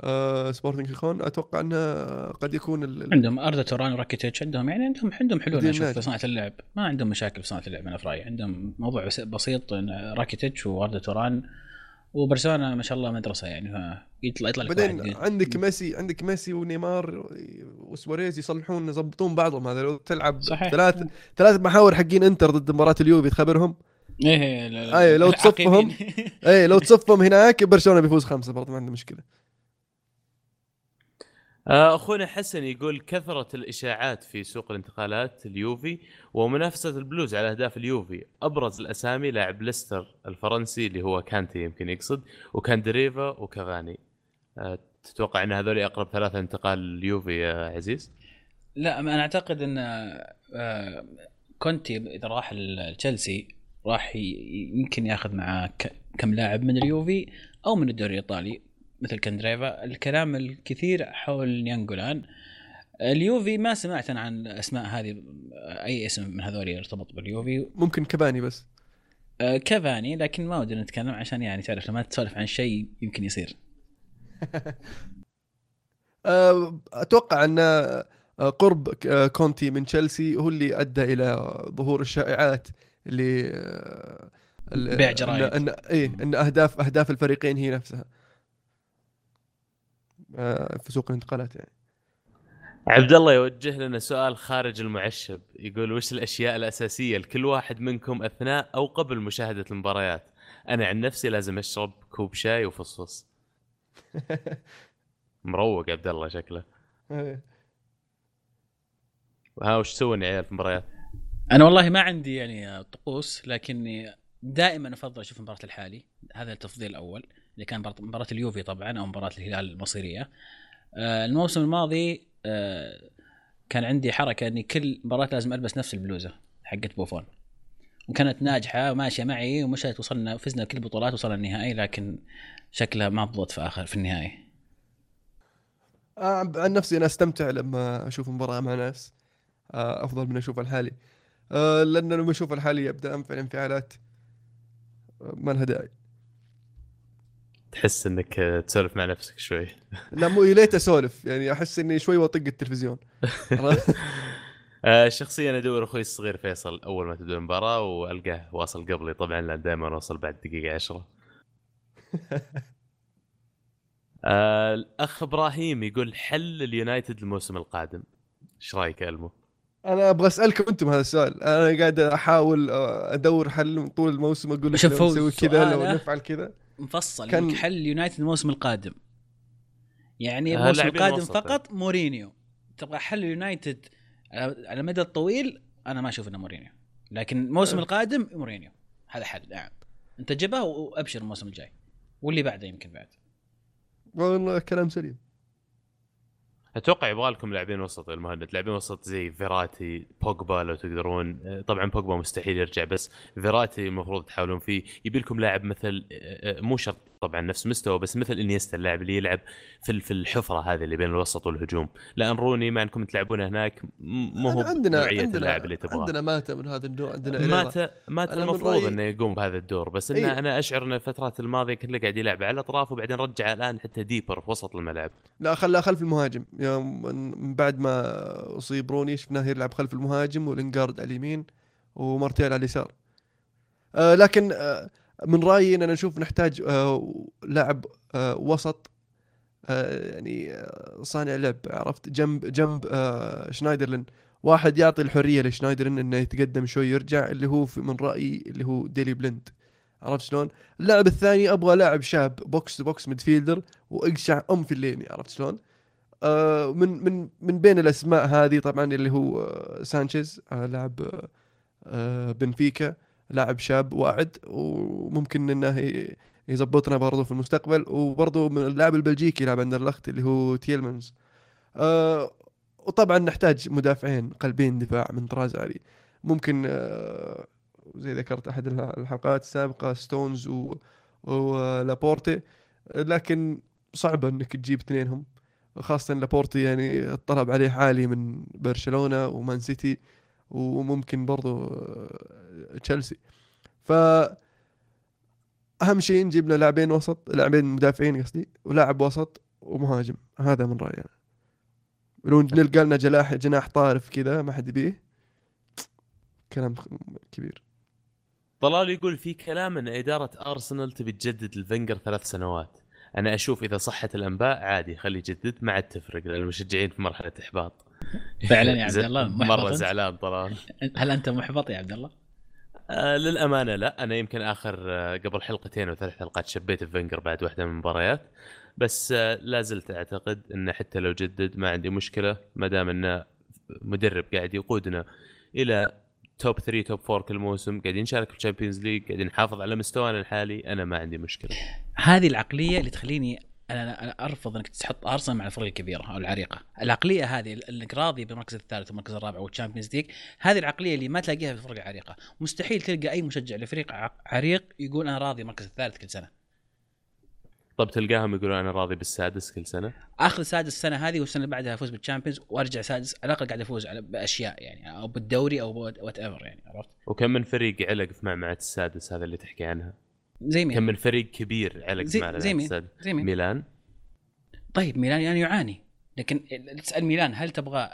آه سبورتنج خيخون أتوقع أنه قد يكون ال- عندهم اردا توران وراكيتيتش عندهم يعني عندهم عندهم حلول أشوف. في صناعة اللعب ما عندهم مشاكل في صناعة اللعب أنا في رأيي عندهم موضوع بس- بسيط راكيتيتش واردا توران وبرشلونة ما شاء الله مدرسة يعني يطلع يطلع بعدين. عندك ميسي عندك ميسي ونيمار وسواريز يصلحون يضبطون بعضهم هذا لو تلعب صحيح. ثلاث ثلاث محاور حقين إنتر ضد مباراة اليوفي تخبرهم إيه أي، لو تصفهم. أي لو تصفهم هناك برشلونة بيفوز خمسة برضه ما عنده مشكلة أخونا حسن يقول كثرة الإشاعات في سوق الانتقالات اليوفي ومنافسة البلوز على أهداف اليوفي. أبرز الأسامي لاعب ليستر الفرنسي اللي هو كانتي يمكن يقصد وكاندريفا وكافاني. آه، تتوقع إن هذول أقرب ثلاثة انتقال اليوفي يا عزيز؟ لا أنا أعتقد إن آه، كونتي إذا راح تشيلسي راح يمكن ياخذ معاه كم لاعب من اليوفي أو من الدوري الإيطالي. مثل كاندريفا الكلام الكثير حول ناينجولان اليوفي ما سمعت أنا عن الاسماء هذه أي اسم من هذول يرتبط باليوفي. ممكن كباني بس. آه، كافاني لكن ما ودنا نتكلم عشان يعني تعرف لما تسولف عن شيء يمكن يصير. آه، أتوقع أن آه، قرب كونتي من تشيلسي هو اللي أدى إلى ظهور الشائعات اللي ال- بيع أن جرايد. أن إيه أن أهداف أهداف الفريقين هي نفسها. في سوق الانتقالات يعني عبد الله يوجه لنا سؤال خارج المعشب يقول وش الأشياء الأساسية لكل واحد منكم أثناء أو قبل مشاهدة المباريات؟ أنا عن نفسي لازم أشرب كوب شاي وفصفص. مروق عبد الله شكله. إيه. ها وش تسوون يا عيال في المباريات؟ أنا والله ما عندي يعني طقوس لكني دائما أفضل أشوف مباراة الحالي هذا التفضيل الأول اللي كان مباراه اليوفي طبعا أو مباراة الهلال المصيرية. آه، الموسم الماضي آه، كان عندي حركة إني كل مباراة لازم ألبس نفس البلوزة حقت بوفون. وكانت ناجحة وماشية معي ومشت وصلنا فزنا كل البطولات وصلنا النهائي لكن شكلها ما ضبط في اخر في النهائي. آه، عن نفسي أنا أستمتع لما أشوف مباراة مع ناس أفضل من أشوف الحالي آه، لأن لما أشوف الحالي أبدأ أنفعل انفعالات ما لها داعي. تحس إنك آه، تسولف مع نفسك شوي. لا مو يا ليت اسولف يعني أحس إني شوي واطق التلفزيون آه، شخصيا أدور أخوي الصغير فيصل أول ما تبدأ المباراة وألقاه واصل قبلي طبعا لأن دائما اوصل بعد دقيقة عشرة. آه، الأخ إبراهيم يقول حل اليونايتد الموسم القادم. إيش رأيك يا ألمو؟ أنا أبغى أسألكم أنتم هذا السؤال أنا قاعد أحاول أدور حل من طول الموسم أقول لك نسوي كذا لو نفعل كذا مفصل كان- حل يونايتد الموسم القادم. يعني آه، الموسم القادم. فقط مورينيو. تبغى حل يونايتد على على المدى الطويل؟ أنا ما أشوف إنه مورينيو. لكن الموسم أه. القادم مورينيو. هذا حل نعم. أنت جبه وأبشر الموسم الجاي. واللي بعده يمكن بعد. والله كلام سليم. أتوقع يبغى لكم لاعبين وسط المهند لاعبين وسط زي فيراتي بوجبا لو تقدرون. آه، طبعا بوجبا مستحيل يرجع بس فيراتي المفروض تحاولون فيه. يبي لكم لاعب مثل آه، آه، مو شرط طبعا نفس مستوى بس مثل إنيستا اللاعب اللي يلعب في في الحفرة هذه اللي بين الوسط والهجوم. لأن روني مع انكم تلعبونه هناك مو هو عندنا عندنا اللاعب اللي تبغاه. عندنا ماتا من هذا النوع عندنا إيريرا. مات مات أنا من المفروض إنه يقوم بهذا الدور بس انه إيه. أنا أشعر إن الفترات الماضية كله قاعد يلعب على الأطراف وبعدين رجع الآن حتى ديبر في وسط الملعب. لا خلاه خلف المهاجم. يوم من بعد ما أصيب روني شفناه يلعب خلف المهاجم ولينجارد على اليمين ومارتيال على اليسار. آه لكن آه من رأيي إننا نشوف نحتاج آه لاعب آه وسط آه يعني آه صانع لعب عرفت؟ جنب جنب آه شنايدرلين. واحد يعطي الحرية لشنايدرلين إنه يتقدم شوي يرجع اللي هو من رأيي اللي هو ديلي بلند عرفت شلون؟ اللاعب الثاني أبغى لاعب شاب box to box midfielder وأقشع أم فيلايني عرفت شلون؟ آه من من من بين الأسماء هذه طبعا اللي هو آه سانشيز آه لاعب بنفيكا لاعب شاب واعد وممكن إنه يزبطنا برضو في المستقبل. وبرضو من اللاعب البلجيكي لاعب اندرلخت اللي هو تيلمانز آه وطبعا نحتاج مدافعين قلبين دفاع من طراز عالي. ممكن زي ذكرت أحد الح- الحلقات السابقة ستونز ولابورتي لكن صعبه إنك تجيب اثنينهم. خاصة لابورتي يعني الطلب عليه عالي من برشلونة ومان سيتي وممكن برضو آه، تشيلسي. ف أهم شيء نجيب لنا لاعبين وسط لاعبين مدافعين قصدي ولاعب وسط ومهاجم. هذا من رأيي أنا. لو نلقى لنا جناح جناح طارف كذا ما حد يبيه كلام كبير. طلال يقول في كلام إن إدارة أرسنال تبي تجدد الفنجر ثلاث سنوات. أنا أشوف إذا صحت الأنباء عادي خليه يجدد ما عاد تفرق لأن المشجعين في مرحلة إحباط فعلا يا عبد الله محبط مرة؟ زعلان طلال هل أنت محبط يا عبد الله؟ آه للأمانة لا أنا يمكن آخر آه قبل حلقتين أو ثلاث حلقات شبيت فينجر بعد واحدة من المباريات بس آه لا زلت أعتقد انه حتى لو جدد ما عندي مشكلة ما دام إنه مدرب قاعد يقودنا إلى top 3 top 4 كل موسم قاعدين نشارك في ال Champions League قاعدين نحافظ على مستوانا الحالي أنا ما عندي مشكلة. هذه العقلية اللي تخليني أنا أنا أرفض إنك تحط أرسنال مع الفرق الكبيره أو العريقة، العقلية هذه إنك راضي بالمركز الثالث والمركز الرابع وال Champions League، هذه العقلية اللي ما تلاقيها في الفرق العريقه، مستحيل تلقى أي مشجع لفريق عريق يقول أنا راضي بالمركز الثالث كل سنة. طب تلقاهم يقولون أنا راضي بالسادس كل سنة اخذ سادس السنة هذه والسنة اللي بعدها أفوز بال Champions وأرجع سادس على الأقل قاعد أفوز على بأشياء يعني أو بالدوري أو whatever يعني عرفت؟ وكم من فريق علق في معمعة السادس هذا اللي تحكي عنها زي كم مين؟ من فريق كبير علق في زي, معمعة زي مين؟ السادس زي مين؟ ميلان طيب ميلان يعني يعاني لكن تسأل ميلان هل تبغى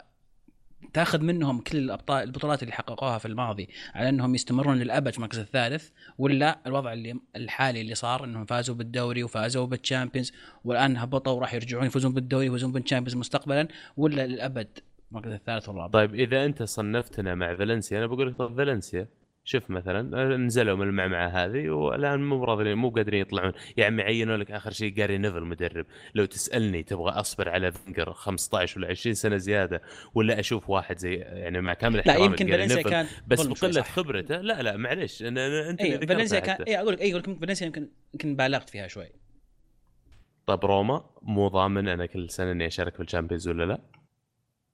تاخذ منهم كل الابطال البطولات اللي حققوها في الماضي على أنهم يستمرون للابد في المركز الثالث ولا الوضع اللي الحالي اللي صار أنهم فازوا بالدوري وفازوا بال Champions والآن هبطوا وراح يرجعون يفوزون بالدوري ويفوزون بال Champions مستقبلا ولا للأبد المركز الثالث والرابع؟ طيب إذا أنت صنفتنا مع فالنسيا أنا بقول لك طب فالنسيا شوف مثلا نزلوا من المعمعة هذه والآن مو راضيين مو قادرين يطلعون. يا عمي عينوا لك آخر شيء جاري نيفل مدرب. لو تسألني تبغى أصبر على فينجر 15 ولا 20 سنة زيادة ولا أشوف واحد زي يعني مع كامل لا احترامي يمكن لجاري فالنسيا كان بس بقلة. خبرته لا لا معلش أنا أنت اي فالنسيا كان. اي أقول لك اي أقول لك فالنسيا يمكن يمكن بالغت فيها شوي. طب روما مو ضامن أنا كل سنة إني أشارك في ال Champions ولا لا؟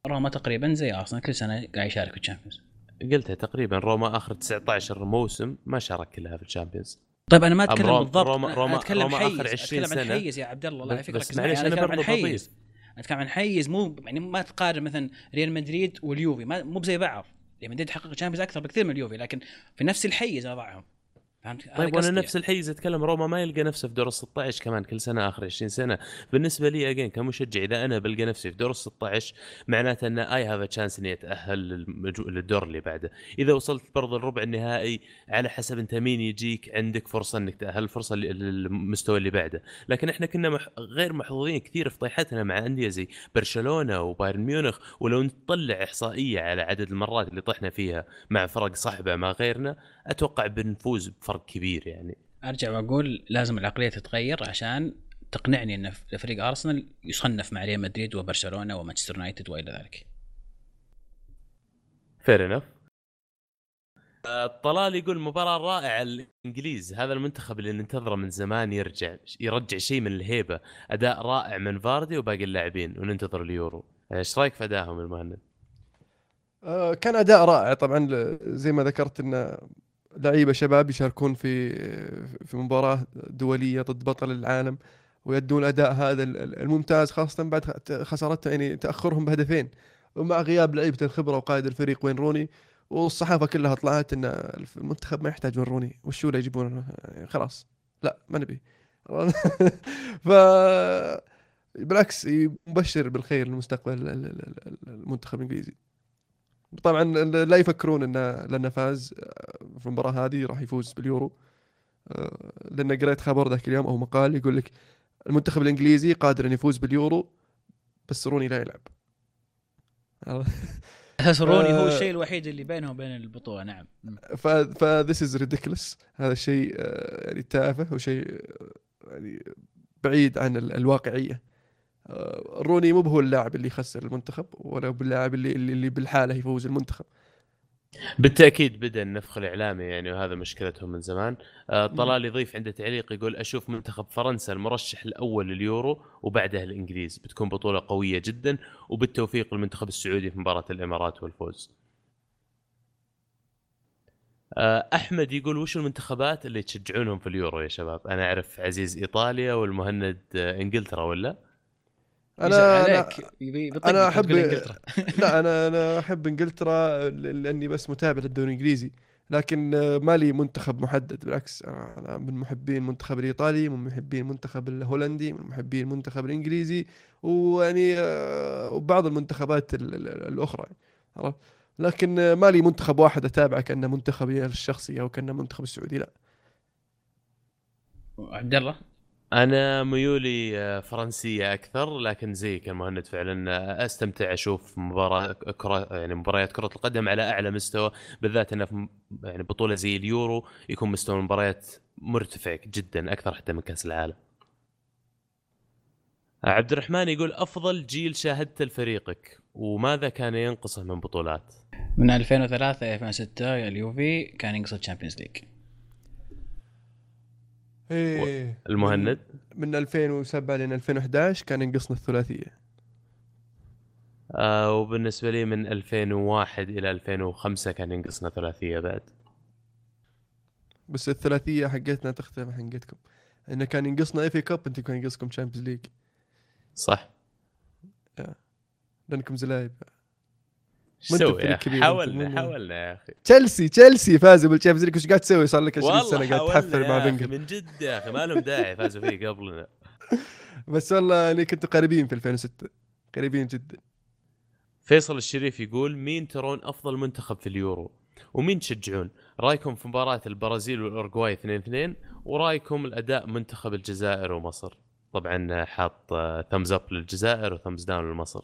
روما تقريبا زي أرسنال كل سنة قاعد يشارك في ال Champions. قلتها تقريبا روما آخر 19 موسم ما شارك كلها في ال Champions. طيب أنا ما أتكلم روما- بالضبط. روما- أنا روما- أتكلم روما حيز آخر 20 أتكلم عن. حيز يا عبد الله الله بس- يفكرك بس معليش أنا أتكلم عن حيز. أتكلم عن حيز مو يعني ما تقارن مثلا ريال مدريد واليوفي ما مو بزي بعض. ريال مدريد حقق Champions أكثر بكثير من اليوفي لكن في نفس الحيز أنا ضعهم فهمت؟ طيب وأنا نفس الحيز أتكلم روما ما يلقى نفسه في دور ال 16 كمان كل سنة آخر 20 سنة. بالنسبة لي again كمشجع إذا أنا بلقى نفسي في دور ال 16 معناته إن اي هذا chance إني أتأهل. للدور اللي بعده. إذا وصلت برضه الربع النهائي على حسب أنت مين يجيك عندك فرصة إنك تأهل فرصة للمستوى اللي بعده. لكن إحنا كنا مح... غير محظوظين كثير في طيحتنا مع أندية زي برشلونة وبايرن ميونخ. ولو نطلع إحصائية على عدد المرات اللي طحنا فيها مع فرق صحبه مع غيرنا أتوقع بنفوز بفرق كبير يعني. أرجع وأقول لازم العقلية تتغير عشان تقنعني إن فريق أرسنال يصنف مع ريال مدريد وبرشلونة ومانشستر يونايتد وإلى ذلك. فير انف طلال يقول مباراة رائعة الانجليز هذا المنتخب اللي ننتظره من زمان يرجع يرجع شيء من الهيبة. أداء رائع من فاردي وباقي اللاعبين وننتظر اليورو. إيش رأيك في أدائهم المهند؟ آه، كان أداء رائع طبعا زي ما ذكرت إن لعيبة شباب يشاركون في في مباراة دولية ضد بطل العالم ويدون الاداء هذا ال- ال- الممتاز خاصة بعد خسارته يعني تأخرهم بهدفين. ومع غياب لعيبة الخبرة وقائد الفريق وين روني والصحافة كلها طلعت إن المنتخب ما يحتاج وين روني. وشو اللي يجيبونه يعني خلاص. لا ما نبي. ف بالعكس مبشر بالخير لمستقبل ال- ال- ال- المنتخب الإنجليزي. طبعا لا يفكرون انه لأنه فاز في المباراة هذه راح يفوز باليورو. آه، لأن قريت خبر ذاك اليوم أو مقال يقول لك المنتخب الإنجليزي قادر أن يفوز باليورو بس روني لا يلعب. أساس روني هو آه. الشيء الوحيد اللي بينهم وبين البطولة نعم. ف ف this is ridiculous هذا الشيء آه، يعني تافه وشيء آه، يعني بعيد عن ال- الواقعية. آه، روني مو هو اللاعب اللي يخسر المنتخب ولا هو اللاعب اللي اللي بالحالة يفوز المنتخب. بالتأكيد بدأ النفخ الإعلامي يعني وهذا مشكلتهم من زمان. آه، طلال يضيف عنده تعليق يقول أشوف منتخب فرنسا المرشح الأول لليورو وبعده الإنجليز. بتكون بطولة قوية جدا وبالتوفيق للمنتخب السعودي في مباراة الإمارات والفوز. آه، أحمد يقول وش المنتخبات اللي تشجعونهم في اليورو يا شباب؟ أنا أعرف عزيز إيطاليا والمهند آه، إنجلترا ولا؟ أنا أنا أنا- عليك أحب- تقول إنجلترا. لا أنا أنا أحب إنجلترا ل- لأني بس متابع للدوري الإنجليزي. لكن آه، ما لي منتخب محدد بالعكس أنا من محبين المنتخب الإيطالي من محبين المنتخب الهولندي من محبين المنتخب الإنجليزي ويعني آه، وبعض المنتخبات ال- ال- الأخرى عرفت؟ لكن آه، ما لي منتخب واحد أتابعه كأنه منتخبي الشخصي أو كأنه منتخب السعودي لا. عبد الله؟ أنا ميولي آه، فرنسية أكثر لكن زيك يا مهند فعلا آه، أستمتع أشوف مباراة كرة يعني مباريات كرة القدم على أعلى مستوى بالذات إنه في يعني بطولة زي اليورو يكون مستوى المباريات مرتفع جدا أكثر حتى من كأس العالم. عبد الرحمن يقول أفضل جيل شاهدته لفريقك وماذا كان ينقصه من بطولات؟ من 2003 إلى 2006 اليوفي كان ينقصه Champions League إيه. المهند؟ من 2007 لين 2011 كان ينقصنا الثلاثية. آه وبالنسبة لي من 2001 إلى 2005 كان ينقصنا ثلاثية بعد. بس الثلاثية حقتنا تختلف عن حقتكم إنه كان ينقصنا FA Cup أنتم كان ينقصكم Champions League صح؟ لأنكم زلايب. أنت حاولنا حاولنا يا أخي تشيلسي تشيلسي فازوا بال Champions League وش قاعد تسوي صار لك 20 والله سنة قاعد تحفل مع فينجر من جد يا أخي ما لهم داعي فازوا فيه قبلنا بس والله يعني كنتوا قريبين في 2006 قريبين جدا فيصل الشريف يقول مين ترون أفضل منتخب في اليورو؟ ومين تشجعون؟ رأيكم في مباراة البرازيل والاورجواي 2-2 ورأيكم الأداء منتخب الجزائر ومصر؟ طبعا حاط thumbs up للجزائر و thumbs down لمصر.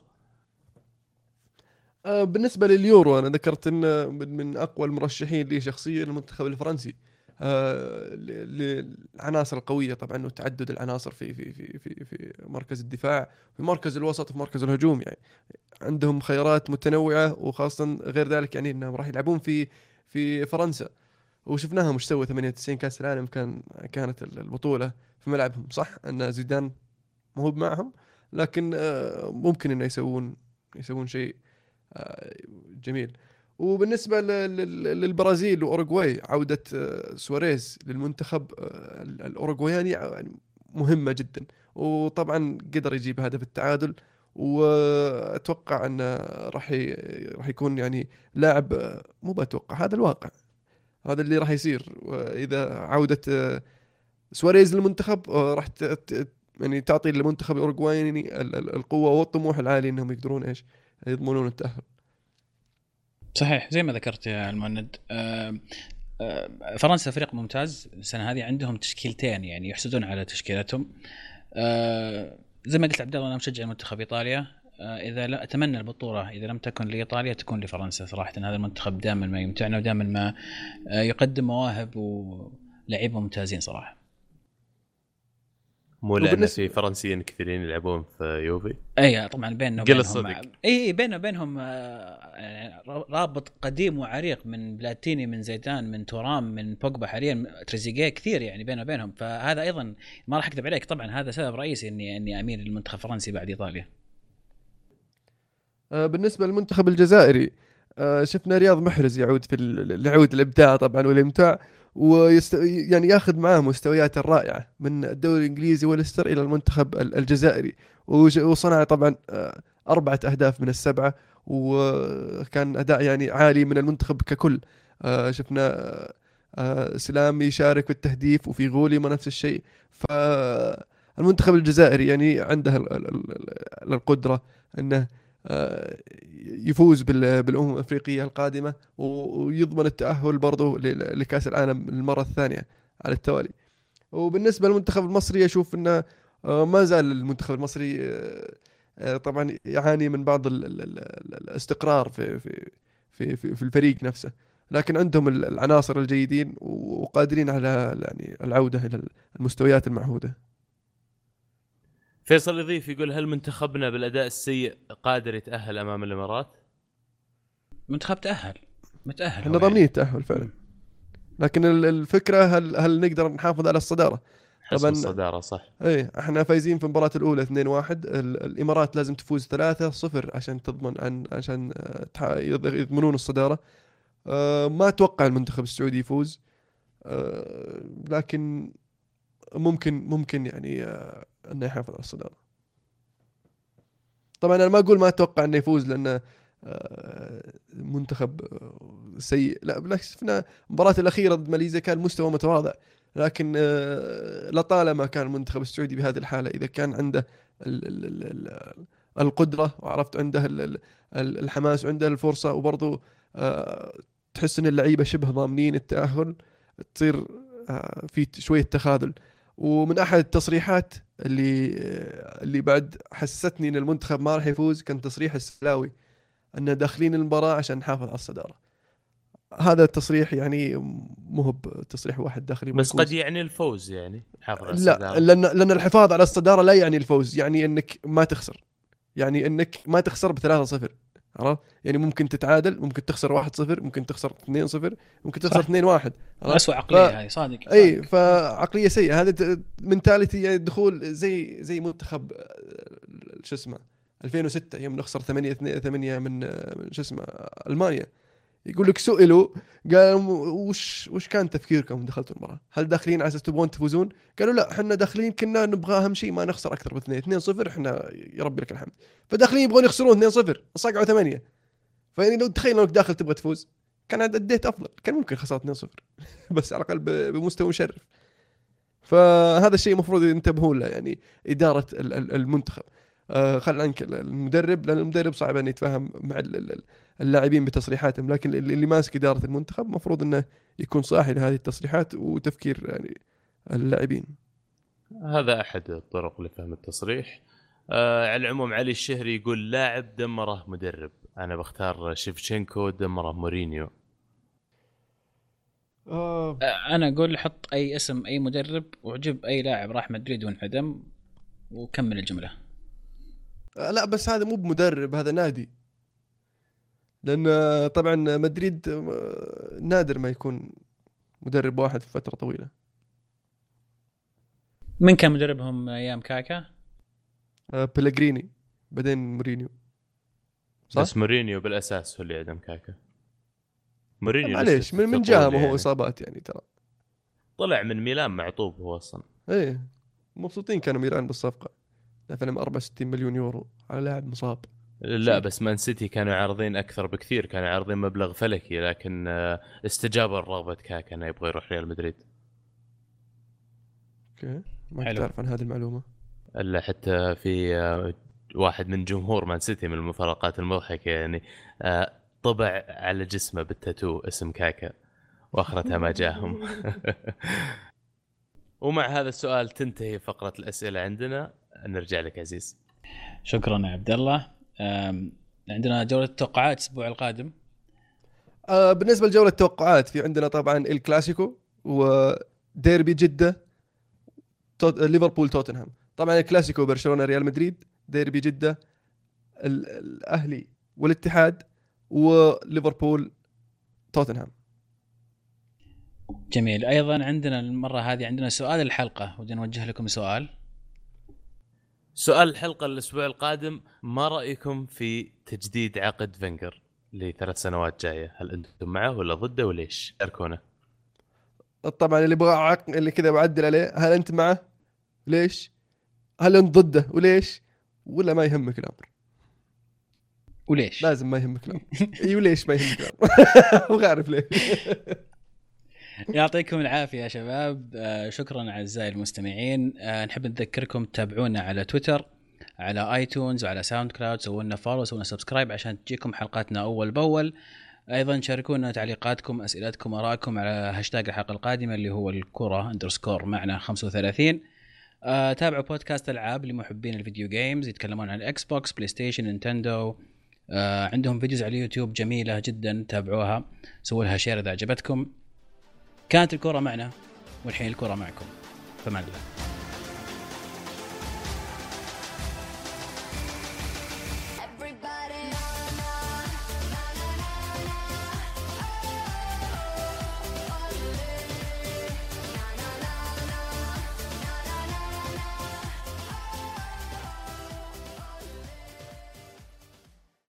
آه، بالنسبة لليورو أنا ذكرت إن من أقوى المرشحين لي شخصيا المنتخب الفرنسي. آه، للعناصر القوية طبعا وتعدد العناصر في في في في في مركز الدفاع في مركز الوسط في مركز الهجوم يعني. عندهم خيارات متنوعة وخاصه غير ذلك يعني إنهم راح يلعبون في في فرنسا. وشفناهم وش سوى 98 كأس العالم كان كانت البطولة في ملعبهم. صح أن زيدان ما هو معهم لكن آه، ممكن إنه يسوون يسوون شيء. جميل. وبالنسبة للبرازيل وأوروغواي عودة آه، سواريز للمنتخب آه، ال- الأوروغواياني يعني مهمة جدا. وطبعا قدر يجيب هدف التعادل. وأتوقع انه راح راح يكون يعني لاعب آه، مو بتوقع هذا الواقع. هذا اللي راح يصير. وإذا عودة آه، سواريز للمنتخب آه، راح يعني تعطي المنتخب الأوروغواياني ال- ال- القوة والطموح العالي إنهم يقدرون إيش؟ يضمنون التأهل. صحيح زي ما ذكرت يا المهند فرنسا فريق ممتاز. السنة هذه عندهم تشكيلتين يعني يحسدون على تشكيلتهم. زي ما قلت عبد الله أنا مشجع منتخب إيطاليا. إذا لا أتمنى البطولة إذا لم تكن لإيطاليا تكون لفرنسا. صراحة هذا المنتخب دائما ما يمتعنا ودائما ما آه، يقدم مواهب ولاعيبه ممتازين صراحة. مو لأن وبالنسبة- في فرنسيين كثيرين يلعبون في يوفي. اي طبعا بيننا قل الصدق. اي بيننا وبينهم آه، يعني رابط قديم وعريق من بلاتيني من زيدان من تورام من بوجبا حاليا تريزيجيه كثير يعني بيننا وبينهم فهذا أيضا ما راح أكذب عليك طبعا هذا سبب رئيسي إني إني أميل للمنتخب الفرنسي بعد إيطاليا آه، بالنسبة للمنتخب الجزائري آه، شفنا رياض محرز يعود في ال- يعود الإبداع طبعا والإمتاع ويست... يعني ياخذ معاه مستويات الرائعة من الدوري الإنجليزي وليستر إلى المنتخب ال- الجزائري. وصنع طبعا آه، أربعة أهداف من السبعة وكان أداء يعني عالي من المنتخب ككل. آه، شفنا آه، سلام يشارك بالتهديف وفي غولي ما نفس الشيء. فالمنتخب الجزائري يعني عنده ال- ال- ال- القدرة إنه يفوز بال- بالأمم الأفريقية القادمة ويضمن التأهل برضه لكأس العالم المره الثانية على التوالي. وبالنسبة للمنتخب المصري أشوف إنه آه، ما زال المنتخب المصري آه، آه، طبعا يعاني من بعض ال- ال- ال- ال- الاستقرار في في في في, الفريق نفسه. لكن عندهم ال- العناصر الجيدين وقادرين على يعني العودة إلى المستويات المعهودة. فيصل يضيف يقول هل منتخبنا بالأداء السيء قادر يتأهل أمام الإمارات؟ منتخب تأهل متأهل إحنا ضامنين يعني. التأهل فعلا لكن ال- الفكرة هل هل نقدر نحافظ على الصدارة؟ حسب طبعاً. الصدارة صح إيه إحنا فايزين في المباراة الأولى 2-1 ال- الإمارات لازم تفوز 3-0 عشان تضمن عن عشان آه، تح- يض- يضمنون الصدارة آه، ما أتوقع المنتخب السعودي يفوز آه، لكن ممكن ممكن يعني آه، أنه يحافظ على الصدارة. طبعا أنا ما أقول ما أتوقع أنه يفوز لأنه آه، منتخب آه، سيء. لا بالعكس شفنا المباراه الأخيرة ضد ماليزيا كان مستوى متواضع. لكن آه، لطالما كان المنتخب السعودي بهذه الحالة إذا كان عنده ال- ال- ال- ال- القدرة وعرفت عنده ال- ال- ال- الحماس وعنده الفرصة وبرضه تحس إن اللعيبة شبه ضامنين التأهل تصير في شوية تخاذل. ومن أحد التصريحات اللي اللي بعد حستني إن المنتخب ما راح يفوز كان تصريح السلاوي أن داخلين المباراة عشان نحافظ على الصدارة هذا التصريح يعني مو هو تصريح واحد داخلي بس. قد يعني الفوز يعني حافظ على لا الصدارة. لأن لأن الحفاظ على الصدارة لا يعني الفوز يعني إنك ما تخسر يعني إنك ما تخسر ب 3-0 عرفت؟ يعني ممكن تتعادل ممكن تخسر 1-0 ممكن تخسر 2-0 ممكن تخسر صح. 2-1 عرفت؟ اسوء عقلية ف- هذه صادق إي فعقلية سيئة هذا منتاليتي يعني دخول زي زي منتخب آه، شو اسمه 2006 يوم نخسر 8 8 من آه، من شو اسمه ألمانيا يقول لك سئلوا قال وش وش كان تفكيركم دخلتوا المباراة؟ هل داخلين على أساس تبغون تفوزون؟ قالوا لا إحنا داخلين كنا نبغى أهم شيء ما نخسر أكثر من 2 2 0 إحنا يا ربي لك الحمد. فداخلين يبغون يخسرون 2 0 صقعوا 8 فيعني لو تخيل إنك داخل تبغى تفوز كان اديت أفضل كان ممكن خسرت 2 0 بس على الأقل بمستوى مشرف. فهذا الشيء المفروض ينتبهون له يعني إدارة ال- ال- المنتخب. آه خل عنك ال- المدرب لأن المدرب صعب ان يتفاهم مع اللاعبين بتصريحاتهم لكن اللي اللي ماسك إدارة المنتخب المفروض إنه يكون صاحي لهذه التصريحات وتفكير يعني اللاعبين. هذا أحد الطرق لفهم التصريح. آه على العموم علي الشهري يقول لاعب دمره مدرب. أنا بختار شيفشينكو دمره مورينيو. آه آه، أنا أقول حط أي اسم أي مدرب وجيب أي لاعب راح مدريد وانعدم وكمل الجملة. لا بس هذا مو بمدرب هذا نادي. لأن آه، طبعا مدريد آه، نادر ما يكون مدرب واحد في فترة طويلة. من كان مدربهم أيام كاكا؟ آه، بيلغريني بعدين مورينيو. صح؟ بس مورينيو بالأساس هو اللي عدم كاكا. مورينيو معليش لسه من, من جهه ما هو يعني. إصابات يعني ترى. طلع من ميلان معطوب هو أصلا. إيه مبسوطين كانوا ميلان بالصفقة. دفع لهم 64 مليون يورو على لاعب مصاب. لا شيء. بس مان سيتي كانوا عارضين أكثر بكثير كانوا عارضين مبلغ فلكي لكن آه، استجابوا لرغبه كاكا انه يبغى يروح ريال مدريد. Okay. ما. كنت اعرف عن هذه المعلومة. إلا حتى في آه، واحد من جمهور مان سيتي من المفارقات المضحكة يعني آه، طبع على جسمه بالتاتو اسم كاكا وأخرتها ما جاهم. ومع هذا السؤال تنتهي فقرة الأسئلة عندنا. نرجع لك عزيز. شكرا يا عبد الله. عندنا جولة التوقعات الأسبوع القادم. آه بالنسبة لجولة التوقعات في عندنا طبعا الكلاسيكو وديربي جدة توت... ليفربول توتنهام. طبعا الكلاسيكو برشلونه ريال مدريد ديربي جدة ال... الأهلي والاتحاد وليفربول توتنهام. جميل. أيضا عندنا المرة هذه عندنا سؤال الحلقة ودي نوجه لكم سؤال. سؤال الحلقة الأسبوع القادم ما رأيكم في تجديد عقد فينجر لثلاث سنوات جاية هل أنتم معه ولا ضده وليش شاركونا طبعا اللي يبغى عق... اللي كذا بعدل عليه هل أنت معه؟ ليش؟ هل أنت ضده وليش؟ ولا ما يهمك الأمر؟ وليش؟ لازم ما يهمك الأمر إي وليش ما يهمك الأمر؟ أبغى اعرف ليه يعطيكم العافية يا شباب. آه، شكرا أعزائي المستمعين. آه، نحب نذكركم تتابعونا على تويتر على iTunes وعلى SoundCloud. سووا لنا follow سووا لنا subscribe عشان تجيكم حلقاتنا أول بأول. أيضا شاركونا تعليقاتكم أسئلتكم آرائكم على هاشتاج الحلقة القادمة اللي هو الكرة underscore معنا 35 آه، تابعوا بودكاست ألعاب لمحبين ال video games يتكلمون عن ال Xbox PlayStation Nintendo. آه، عندهم videos على اليوتيوب جميلة جدا تابعوها. سووا لها share إذا عجبتكم. كانت الكرة معنا والحين الكرة معكم. فمان الله